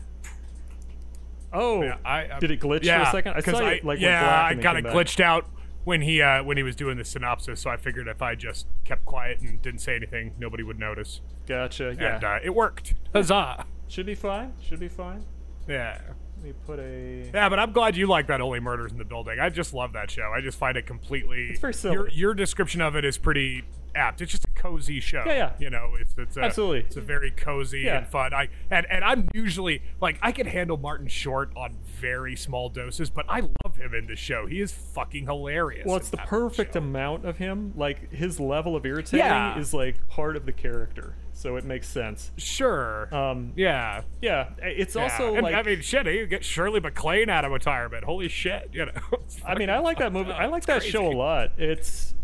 Oh, Yeah, I, I did it glitch yeah, for a second? I saw I, it like yeah, I and kind of glitched out when he uh, when he was doing the synopsis. So I figured if I just kept quiet and didn't say anything, nobody would notice. Gotcha. Yeah, uh, it worked. Huzzah! should be fine. Should be fine. Yeah. Let me put a. Yeah, but I'm glad you like that Only Murders in the Building. I just love that show. I just find it completely. It's very silly. Your, your description of it is pretty apt. It's just a cozy show. Yeah, yeah. You know, it's it's a, Absolutely. It's a very cozy Yeah. and fun. I and and I'm usually like I can handle Martin Short on very small doses, but I love him in the show. He is fucking hilarious. Well, it's the perfect show. amount of him. Like his level of irritating Yeah. is like part of the character, so it makes sense. Sure. Um, yeah. yeah, it's Yeah. also And, like I mean, shit, you get Shirley MacLaine out of retirement. Holy shit, you know. I mean, I like that movie. I like It's that show a lot. It's,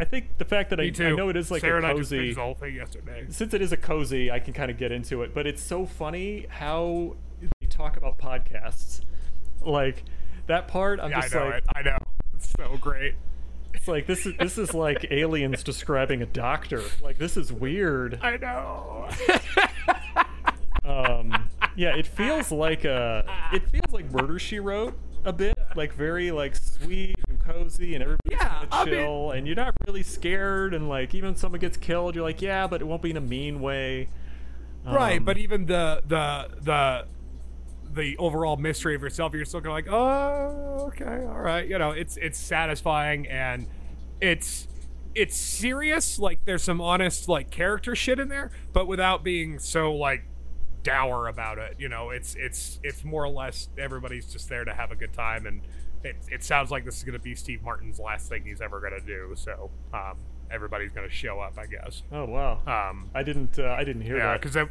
I think the fact that I, I know it is like Sarah a and I just cozy. whole thing yesterday. Since it is a cozy, I can kind of get into it. But it's so funny how they talk about podcasts. Like that part, I'm Yeah, I just know like, it. I know. It's so great. it's like this is this is like aliens describing a doctor. Like this is weird. I know. um yeah it feels like a it feels like murder she wrote a bit like very like sweet and cozy and everybody's Yeah, kind I mean- chill and you're not really scared and like even if someone gets killed you're like yeah but it won't be in a mean way right, Um, but even the the the the overall mystery of yourself, you're still kind of like, oh, okay, all right. You know, it's it's satisfying and it's it's serious. Like there's some honest like character shit in there, but without being so like dour about it. You know, it's it's it's more or less everybody's just there to have a good time, and it it sounds like this is going to be Steve Martin's last thing he's ever going to do. So um, everybody's going to show up, I guess. oh wow Um, i didn't uh, i didn't hear yeah, that because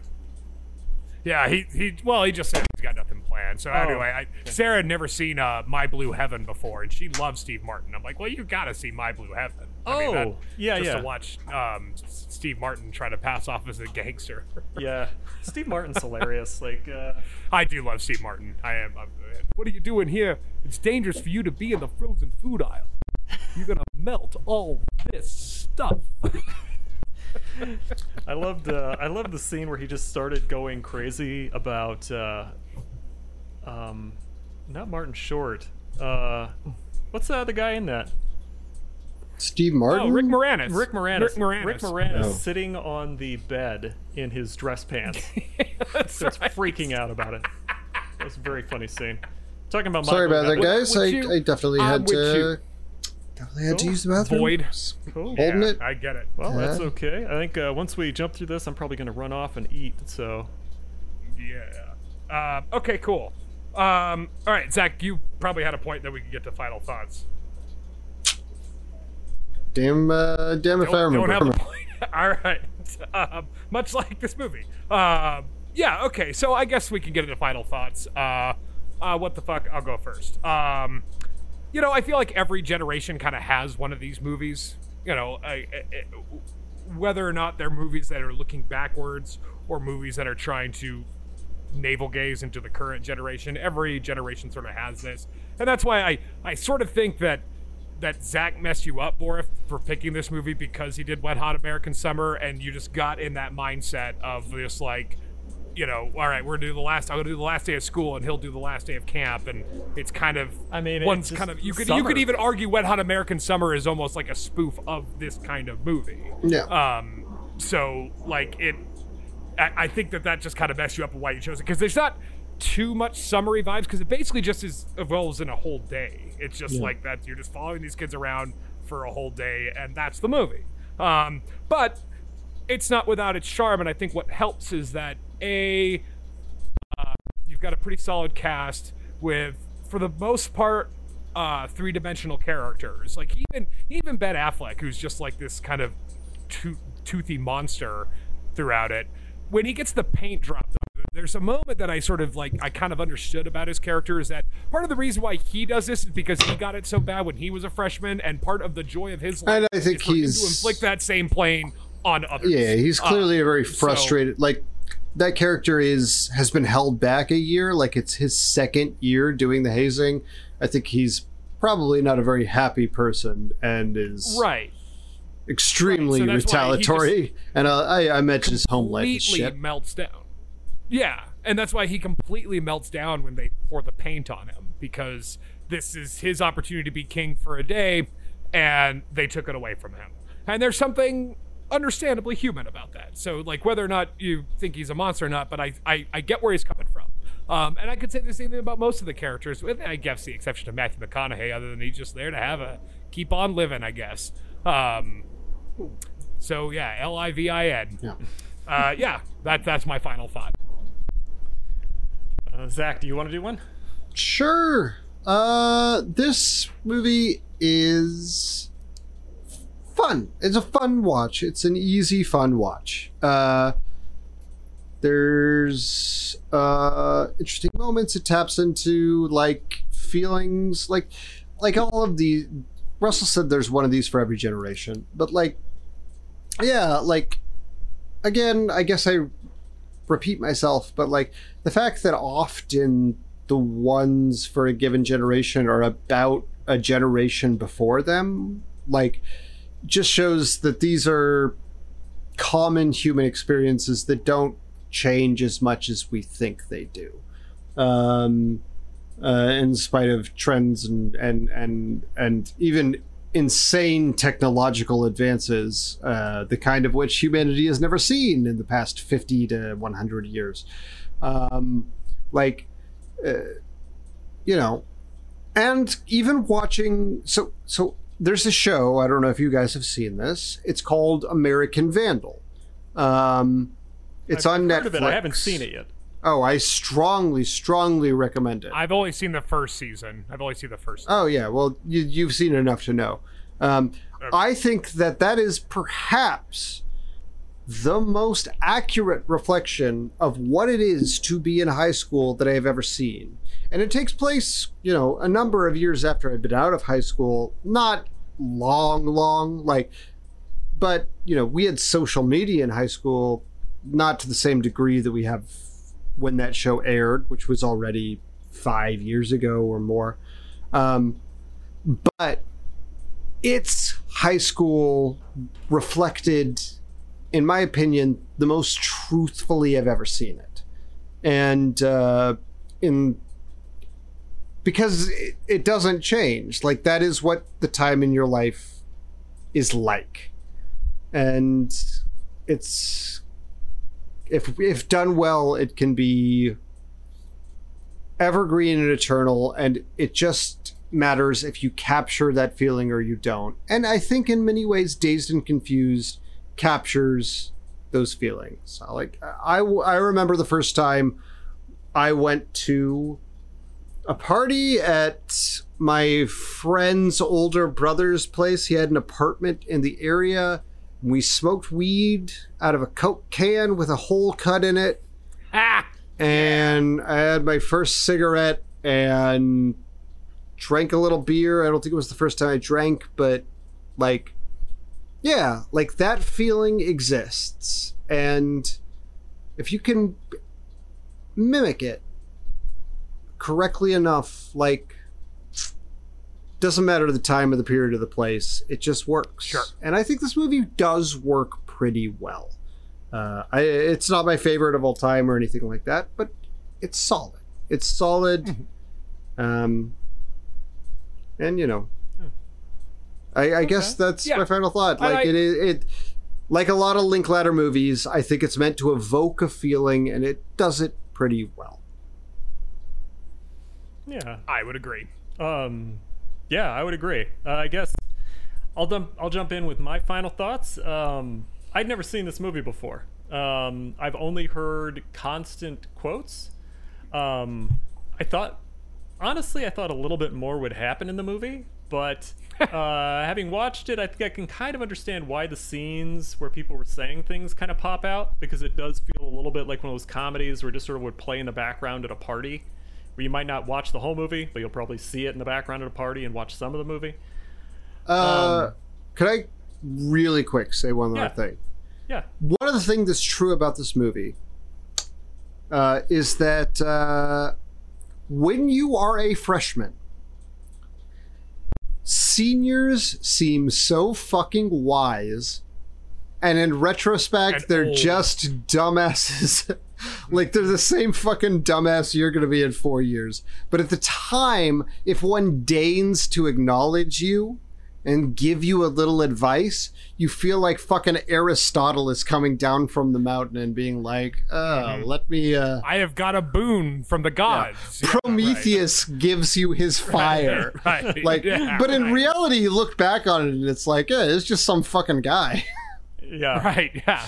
yeah, he he well, he just said he's got nothing planned. So Oh, anyway, I, Sarah had never seen uh, My Blue Heaven before, and she loves Steve Martin. I'm like, well, you got to see My Blue Heaven. I mean, that- Oh, yeah, just yeah. to watch um, Steve Martin try to pass off as a gangster. yeah steve martin's hilarious like uh I do love Steve Martin. I am. I'm, what are you doing here? It's dangerous for you to be in the frozen food aisle. You're gonna melt all this stuff. I loved uh, I loved the scene where he just started going crazy about uh, um, not Martin Short. Uh, what's the other guy in that? Steve Martin. Oh, Rick Moranis. Rick Moranis. Rick Moranis. Rick Moranis Oh. sitting on the bed in his dress pants, That's just right. freaking out about it. That was a very funny scene. Talking about my Sorry about that, Douglas- guys. would I, you- I definitely had to. you. Definitely had to use the bathroom. Void. Cool. Holding Yeah, it. I get it. Well, that's okay. I think uh, once we jump through this, I'm probably going to run off and eat. So Yeah. Uh, okay, cool. Um, all right, Zach, you probably had a point that we could get to final thoughts. Damn, uh, damn if I Don't, don't remember. have a point. all right. Um, much like this movie. Um, yeah, okay, so I guess we can get into final thoughts. Uh, uh, what the fuck? I'll go first. Um, you know, I feel like every generation kind of has one of these movies. You know, I, I, I- whether or not they're movies that are looking backwards or movies that are trying to navel gaze into the current generation. Every generation sort of has this, and that's why I I sort of think that that Zach messed you up, Borif, for picking this movie because he did Wet Hot American Summer, and you just got in that mindset of just like, you know, all right, we're gonna do the last. I'm gonna do the last day of school, and he'll do the last day of camp, and it's kind of. I mean, one's it's kind of you could you could even argue Wet Hot American Summer is almost like a spoof of this kind of movie. Yeah. Um, so like it, I, I think that that just kind of messed you up with why you chose it because there's not too much summary vibes because it basically just is evolves in a whole day. It's just like that you're just following these kids around for a whole day and that's the movie. Um, but it's not without its charm, and I think what helps is that a uh, you've got a pretty solid cast with, for the most part, uh, three-dimensional characters. Like even even Ben Affleck, who's just like this kind of tooth, toothy monster throughout it. When he gets the paint dropped there's a moment that I sort of like I kind of understood about his character is that part of the reason why he does this is because he got it so bad when he was a freshman, and part of the joy of his life And I think is he's- to inflict that same plane on others. Yeah, he's Uh, clearly a very so- frustrated. like that character is has been held back a year. Like it's his second year doing the hazing. I think he's probably not a very happy person and is right. extremely Right, so that's why he retaliatory. and uh, I, I mentioned his home life completely shit. melts down. Yeah, and that's why he completely melts down when they pour the paint on him because this is his opportunity to be king for a day, and they took it away from him. And there's something understandably human about that. So, like, whether or not you think he's a monster or not, but I, I, I get where he's coming from. Um, and I could say the same thing about most of the characters, with I guess the exception of Matthew McConaughey, other than he's just there to have a keep on living, I guess. Um, So yeah, L I V I N. Yeah. Uh, yeah, that, that's my final thought. Uh, Zach, do you want to do one? Sure. Uh, this movie is fun. It's a fun watch. It's an easy, fun watch. Uh, there's uh interesting moments. It taps into like feelings, like like all of the. Russell said there's one of these for every generation, but like, yeah, like again, I guess I repeat myself, but like the fact that often the ones for a given generation are about a generation before them, like just shows that these are common human experiences that don't change as much as we think they do. Um, uh, in spite of trends and and and and even insane technological advances, uh, the kind of which humanity has never seen in the past fifty to one hundred years. Um, like, uh, you know, and even watching. So so there's a show. I don't know if you guys have seen this. It's called American Vandal. Um, it's I've on Netflix. It. I haven't seen it yet. Oh, I strongly, strongly recommend it. I've only seen the first season. I've only seen the first. Oh yeah, well you, you've seen enough to know. Um, I think that that is perhaps the most accurate reflection of what it is to be in high school that I have ever seen. And it takes place, you know, a number of years after I've been out of high school. Not long, long, like, but you know, we had social media in high school, not to the same degree that we have when that show aired, which was already five years ago or more. Um, but it's high school reflected, in my opinion, the most truthfully I've ever seen it. And uh, in because it, it doesn't change. Like that is what the time in your life is like. And it's if if done well, it can be evergreen and eternal, and it just matters if you capture that feeling or you don't. And I think in many ways, Dazed and Confused captures those feelings. Like I, I remember the first time I went to a party at my friend's older brother's place. He had an apartment in the area. We smoked weed out of a Coke can with a hole cut in it. Ah! And I had my first cigarette and drank a little beer. I don't think it was the first time I drank, but like, yeah, like that feeling exists. And if you can mimic it correctly enough, like, doesn't matter the time of the period or the place, it just works. Sure. And I think this movie does work pretty well. Uh, I, it's not my favorite of all time or anything like that, but it's solid. It's solid. Um, and you know, I, I guess that's Yeah. my final thought. Like I- it, it, it, like a lot of Linklater movies, I think it's meant to evoke a feeling, and it does it pretty well. Yeah. I would agree. Um, yeah, I would agree. Uh, I guess I'll dump, I'll jump in with my final thoughts. Um, I'd never seen this movie before. Um, I've only heard constant quotes. Um, I thought, honestly, I thought a little bit more would happen in the movie, but uh, having watched it, I think I can kind of understand why the scenes where people were saying things kind of pop out because it does feel a little bit like one of those comedies where it just sort of would play in the background at a party where you might not watch the whole movie, but you'll probably see it in the background at a party and watch some of the movie. Uh, could I really quick say one Yeah. other thing? Yeah. One of the things that's true about this movie uh, is that uh, when you are a freshman, seniors seem so fucking wise, and in retrospect, And they're old. just dumbasses. like they're the same fucking dumbass you're going to be in four years. But at the time, if one deigns to acknowledge you and give you a little advice, you feel like fucking Aristotle is coming down from the mountain and being like, "Oh, let me." Uh, I have got a boon from the gods. Yeah, Prometheus gives you his fire. right. right. Like, Yeah, but in reality, you look back on it and it's like, yeah, it's just some fucking guy. Yeah. Right? Yeah.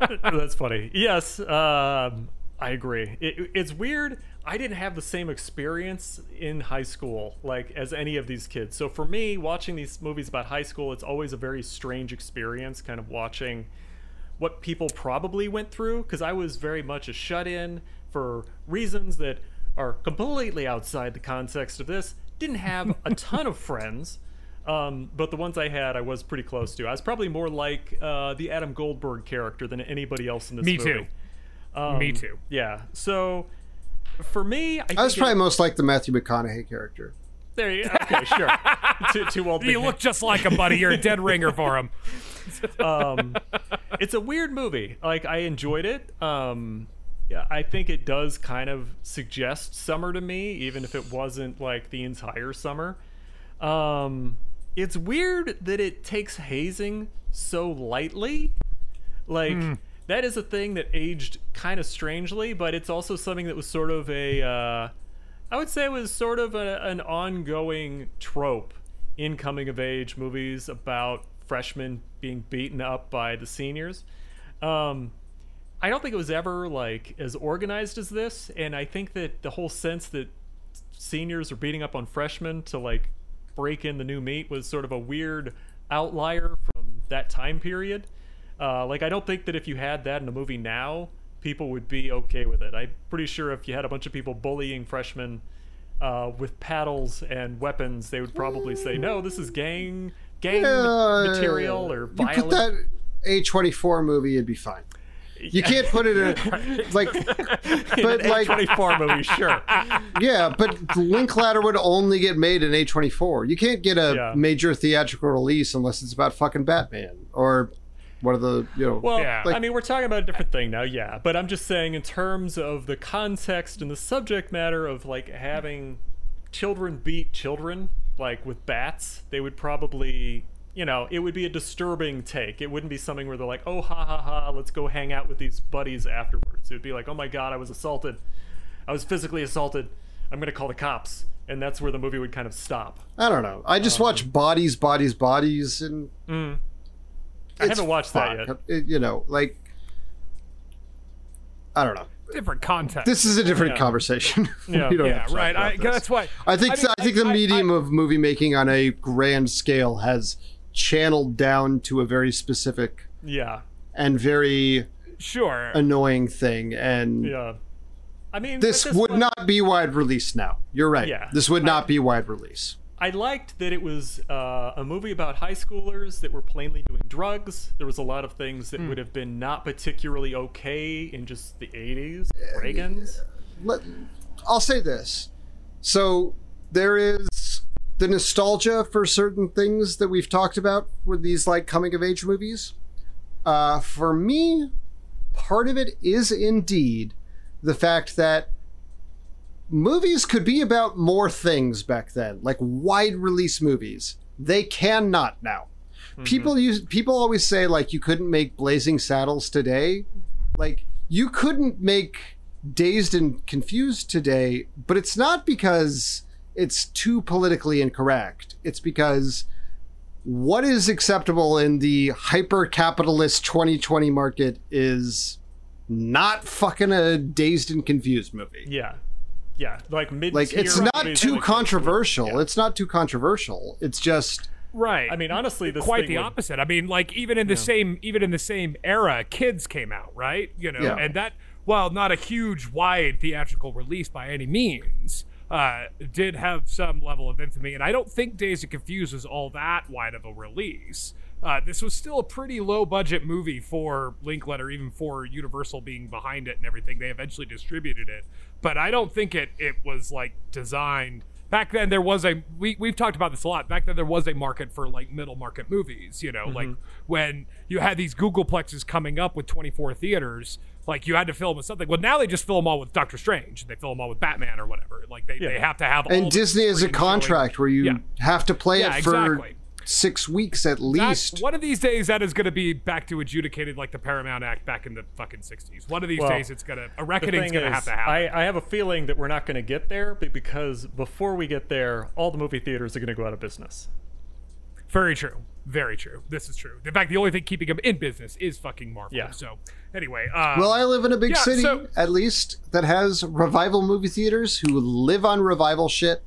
That's funny. Yes, um, I agree. It, it's weird. I didn't have the same experience in high school like as any of these kids. So for me, watching these movies about high school, it's always a very strange experience. Kind of watching what people probably went through because I was very much a shut in for reasons that are completely outside the context of this. Didn't have a ton of friends. Um, but the ones I had, I was pretty close to. I was probably more like uh, the Adam Goldberg character than anybody else in this movie. Me movie. too. Me too. Yeah. So for me, I, I was probably it- most like the Matthew McConaughey character. there. You, go. okay, sure. too, too old. You be- look just like him, buddy. You're a dead ringer for him. um, it's a weird movie. Like I enjoyed it. Um, yeah, I think it does kind of suggest summer to me, even if it wasn't like the entire summer. Um, it's weird that it takes hazing so lightly. Like that is a thing that aged kind of strangely, but it's also something that was sort of a. Uh, I would say it was sort of a, an ongoing trope in coming of age movies about freshmen being beaten up by the seniors. Um, I don't think it was ever like as organized as this, and I think that the whole sense that seniors are beating up on freshmen to like break in the new meat was sort of a weird outlier from that time period. Uh, like I don't think that if you had that in a movie now, people would be okay with it. I'm pretty sure if you had a bunch of people bullying freshmen uh, with paddles and weapons, they would probably say, "No, this is gang gang Uh, material or You put violent." that A24 movie, it'd be fine. You can't put it in a, like, but like, 24 movie, sure. yeah, but Linklater would only get made in A24. You can't get a Yeah. major theatrical release unless it's about fucking Batman or one of the, you know. Well, Yeah. I mean, we're talking about a different thing now, yeah. But I'm just saying, in terms of the context and the subject matter of like having children beat children, like with bats, they would probably, you know, it would be a disturbing take. It wouldn't be something where they're like, oh, ha ha ha, let's go hang out with these buddies afterwards. It would be like, oh my god, I was assaulted. I was physically assaulted. I'm going to call the cops. And that's where the movie would kind of stop. I don't know. I just um, watch Bodies, Bodies, Bodies, and mm. I haven't watched that yet. yet. It, you know, like, I don't know. Different context. This is a different Yeah. conversation. Yeah. We don't yeah, have to talk right. I, that's why. I think mean, I think the I- medium I- of movie making on a grand scale has channeled down to a very specific Yeah. and very Sure. annoying thing, and Yeah. I mean, this at would point- not be wide release now. You're right. Yeah. This would not be wide release. I liked that it was uh, a movie about high schoolers that were plainly doing drugs. There was a lot of things that would have been not particularly okay in just the 80s, Reagan's. Let, I'll say this. So there is the nostalgia for certain things that we've talked about with these like coming of age movies. Uh, for me, part of it is indeed the fact that movies could be about more things back then, like wide release movies. They cannot now. People use people always say like you couldn't make Blazing Saddles today. Like you couldn't make Dazed and Confused today, but it's not because it's too politically incorrect. It's because what is acceptable in the hyper capitalist 2020 market is not fucking a Dazed and Confused movie. Yeah. Yeah. Like mid Like it's not too controversial. Yeah. It's not too controversial. It's just right. I mean, honestly, this is quite the would- opposite. I mean, like even in the same even in the same era, Kids came out, right? You know, Yeah. and that well, not a huge wide theatrical release by any means, uh, did have some level of infamy. And I don't think Dazed and Confused was all that wide of a release. Uh, this was still a pretty low budget movie for Linklater, even for Universal being behind it and everything. They eventually distributed it, but I don't think it it was like designed back then there was a we, we've talked about this a lot. Back then there was a market for like middle market movies you know like mm-hmm. when you had these googleplexes coming up with 24 theaters like you had to film with something. Well now they just fill them all with doctor strange. They fill them all with batman or whatever. Like they, they have to have and the Disney has a contract where you Yeah. have to play Yeah, it for exactly. Six weeks at That- least. one of these days that is going to be back to adjudicated like the paramount act back in the fucking 60s one of these Well, days it's going to a The reckoning's going to have to happen I, I have a feeling that we're not going to get there, because before we get there, all the movie theaters are going to go out of business. Very true. Very true. This is true. In fact, the only thing keeping them in business is fucking Marvel. Yeah. So anyway, uh, Well, I live in a big Yeah, city, so- at least, that has revival movie theaters who live on revival shit.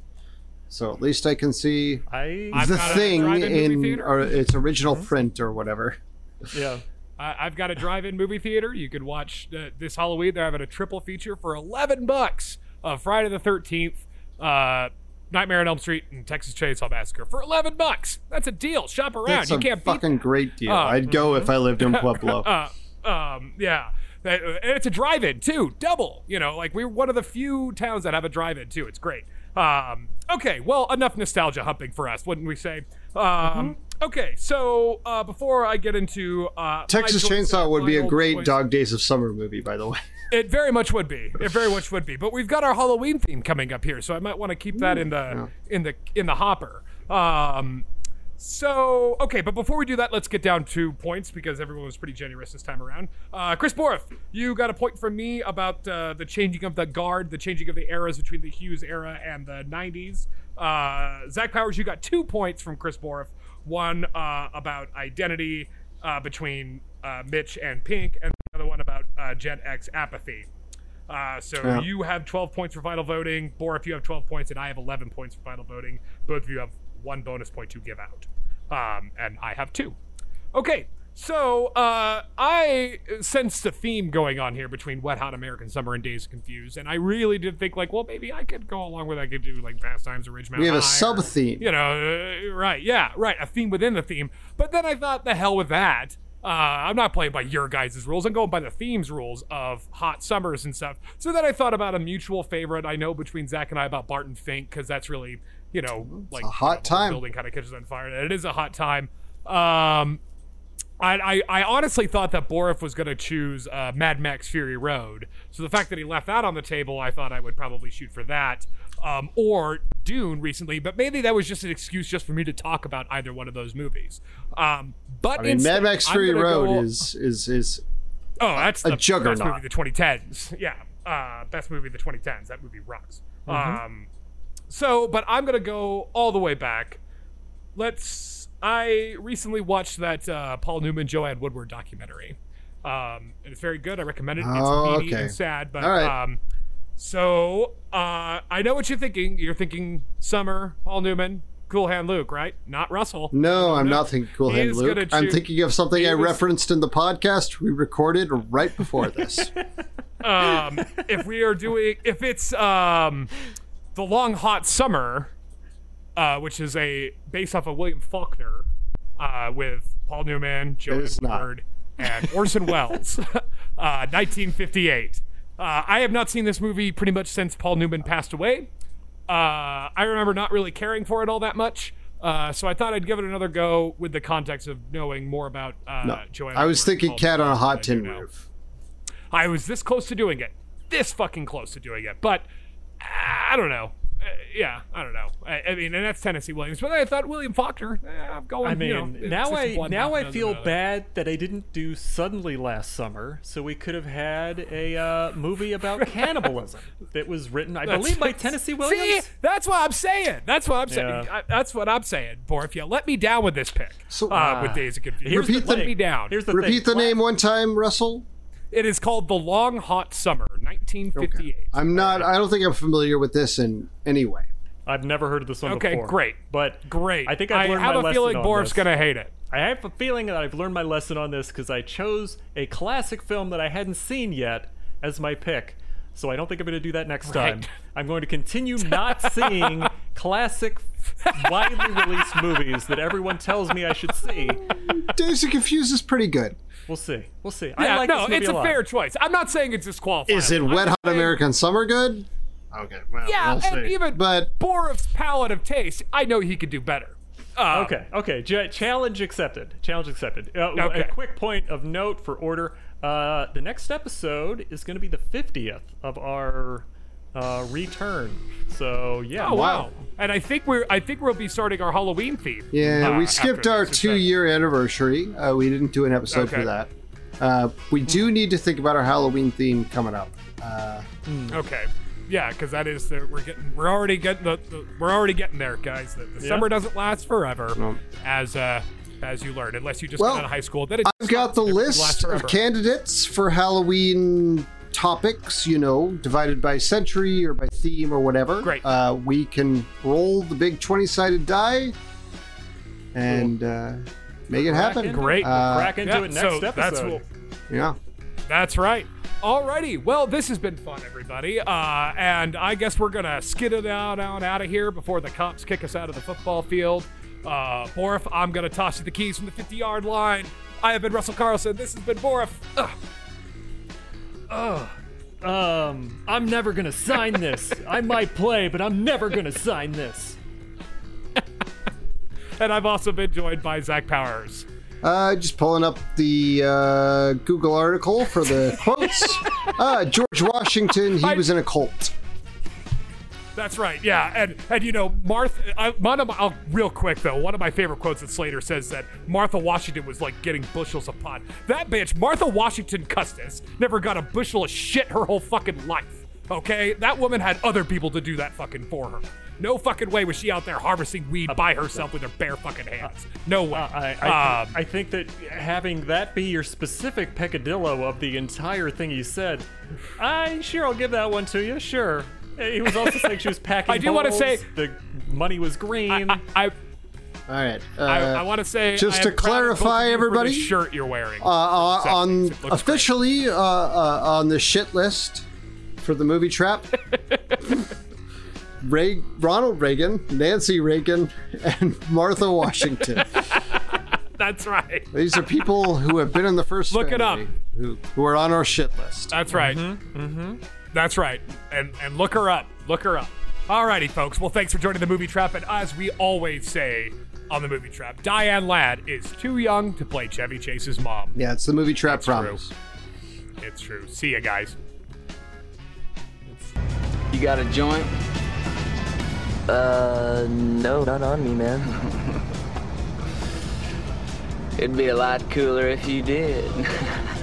So at least I can see I the thing drive-in in or its original print or whatever. yeah. I, I've got a drive-in movie theater. You can watch uh, this Halloween. They're having a triple feature for eleven bucks. Uh, Friday the Thirteenth, uh, Nightmare on Elm Street, and Texas Chainsaw Massacre for eleven bucks. That's a deal. Shop around. That's you a can't beat fucking great deal. Oh. I'd go if I lived in Pueblo. uh, um, yeah. Uh, and it's a drive-in too, double. You know, like we're one of the few towns that have a drive-in too. It's great. Um, okay, well, enough nostalgia humping for us, wouldn't we say? Um, Okay, so uh, before I get into uh, Texas Chainsaw would be a great choice- Dog Days of Summer movie, by the way. It very much would be. It very much would be. But we've got our Halloween theme coming up here, so I might want to keep that in the in the in the hopper. Um, so okay, but before we do that, let's get down to points because everyone was pretty generous this time around. Uh, Chris Borth, you got a point from me about uh, the changing of the guard, the changing of the eras between the Hughes era and the '90s. Uh, Zach Powers, you got two points from Chris Borth. One uh, about identity uh, between uh, Mitch and Pink, and the other one about uh, Gen X apathy. Uh, so Yeah. you have 12 points for final voting. Bor, if you have 12 points, and I have 11 points for final voting. Both of you have one bonus point to give out. Um, and I have two. Okay, so uh, I sensed a theme going on here between Wet Hot American Summer and Dazed Confused, and I really did think like, well, maybe I could go along with I could do like Fast Times at Ridgemont We have a High or- sub theme. you know, uh, right? Yeah, right. A theme within the theme. But then I thought, the hell with that. Uh, I'm not playing by your guys' rules. I'm going by the theme's rules of hot summers and stuff. So then I thought about a mutual favorite I know between Zach and I about Barton Fink because that's really, you know, like a hot you know, the time. Building kind of catches on fire. And it is a hot time. Um, I, I, I honestly thought that Borif was going to choose uh, Mad Max Fury Road. So the fact that he left that on the table, I thought I would probably shoot for that. Um, or Dune recently, but maybe that was just an excuse just for me to talk about either one of those movies. Um, but I mean, instead, Mad Max Fury Road go- is is is oh, that's a the juggernaut. best movie of the 2010s. Yeah, uh, best movie of the 2010s. That movie rocks. Mm-hmm. Um, so, but I'm gonna go all the way back. Let's. I recently watched that uh, Paul Newman Joanne Woodward documentary. Um, it's very good. I recommend it. It's Oh, meaty okay. and sad, but right. um, so uh, I know what you're thinking. You're thinking Summer, Paul Newman, Cool Hand Luke, right? Not Russell. no, I'm no. not thinking Cool Hand He's Luke. I'm thinking of something he I was- referenced in the podcast we recorded right before this. um, if we are doing if it's um, the long hot summer uh, which is a based off of william faulkner uh, with paul newman joe. Woodward, and orson welles uh, 1958 uh, i have not seen this movie pretty much since paul newman passed away uh, i remember not really caring for it all that much uh, so I thought I'd give it another go with the context of knowing more about uh, No, Joanne. I was thinking Cat on a Newman than I Hot Tin. Roof. I was this close to doing it. This fucking close to doing it. But I don't know. Uh, yeah, I don't know. I, I mean, and that's Tennessee Williams. But I thought William Faulkner. Eh, I'm going. I mean, you know, now I now I feel of bad that I didn't do suddenly last summer, so we could have had a uh, movie about cannibalism that was written, I believe, by Tennessee Williams. See, that's what I'm saying. That's what I'm saying. Yeah. I, that's what I'm saying. Bor, if you let me down with this pick, So- uh, with Days of Confusion, Here's the Repeat the- let me down. Here's the Repeat the thing. name one time, Russell. It is called The Long Hot Summer, 1958. I'm not. I don't think I'm familiar with this in any way. I've never heard of this one Okay, before. great. But Great. I think I've learned I have my a lesson feeling on Borf's gonna hate it. I have a feeling that I've learned my lesson on this because I chose a classic film that I hadn't seen yet as my pick. So I don't think I'm going to do that next time. I'm going to continue not seeing classic, widely released movies that everyone tells me I should see. Dazed and Confused is pretty good. We'll see. We'll see. Yeah, I like no, this movie it's a, lot. fair choice. I'm not saying it's disqualified. Is it I'm Wet Hot saying- American Summer good? Okay, well, Yeah, we'll and see. even but Borif's palette of taste, I know he could do better. Uh, Okay, okay. J- challenge accepted. Challenge accepted. Uh, Okay. A quick point of note for order: uh, the next episode is going to be the fiftieth of our uh, return. So yeah. Oh wow! And I think we're I think we'll be starting our Halloween theme. yeah, uh, we skipped our two-year anniversary. Uh, we didn't do an episode Okay. for that. Uh, we do need to think about our Halloween theme coming up. Uh, Okay. Yeah, because that is the, we're getting we're already getting the, the we're already getting there, guys. The, the Yeah. summer doesn't last forever, No. as uh as you learn, unless you just Well, get out of high school. Then it I've got the list of candidates for Halloween topics, you know, divided by century or by theme or whatever. Great. Uh, we can roll the big 20 sided die and uh, make it happen. into- Great. Uh, Crack into Yeah, it next so episode. that's what, Yeah. That's right. Alrighty, well, this has been fun, everybody. Uh, and I guess we're gonna skid it out, out, out of here before the cops kick us out of the football field. Uh, Borif, I'm gonna toss you the keys from the 50 yard line. I have been Russell Carlson. This has been Borif. Ugh. Ugh. Um, I'm never gonna sign this. I might play, but I'm never gonna sign this. And I've also been joined by Zach Powers. Uh, just pulling up the uh, Google article for the quotes. uh, George Washington, he I- was in a cult. That's right, yeah, and and you know Martha. I, one of my, I'll, real quick though, one of my favorite quotes that Slater says that Martha Washington was like getting bushels of pot. That bitch, Martha Washington Custis, never got a bushel of shit her whole fucking life. Okay, that woman had other people to do that fucking for her. No fucking way was she out there harvesting weed by herself with her bare fucking hands. No way. Uh, I, I, um, I think that having that be your specific peccadillo of the entire thing you said, I sure I'll give that one to you. Sure. He was also saying she was packing. I do wanna say- the money was green. I, I, All right. Uh, I, I want to say just to am proud of both of clarify, you for the everybody, shirt you're wearing. uh, uh, So- on it looks great. officially uh, uh, on the shit list for the movie trap. Ray, Ronald Reagan, Nancy Reagan, and Martha Washington. That's right. These are people who have been in the first. Look it family, Who, who are on our shit list. That's right. Mm-hmm. That's right. And and look her up. Look her up. Alrighty, folks. Well, thanks for joining the movie trap. And as we always say on the movie trap, Diane Ladd is too young to play Chevy Chase's mom. Yeah, it's the movie trap That's true. promise. It's true. See ya, guys. You got a joint? Uh, no, not on me, man. It'd be a lot cooler if you did.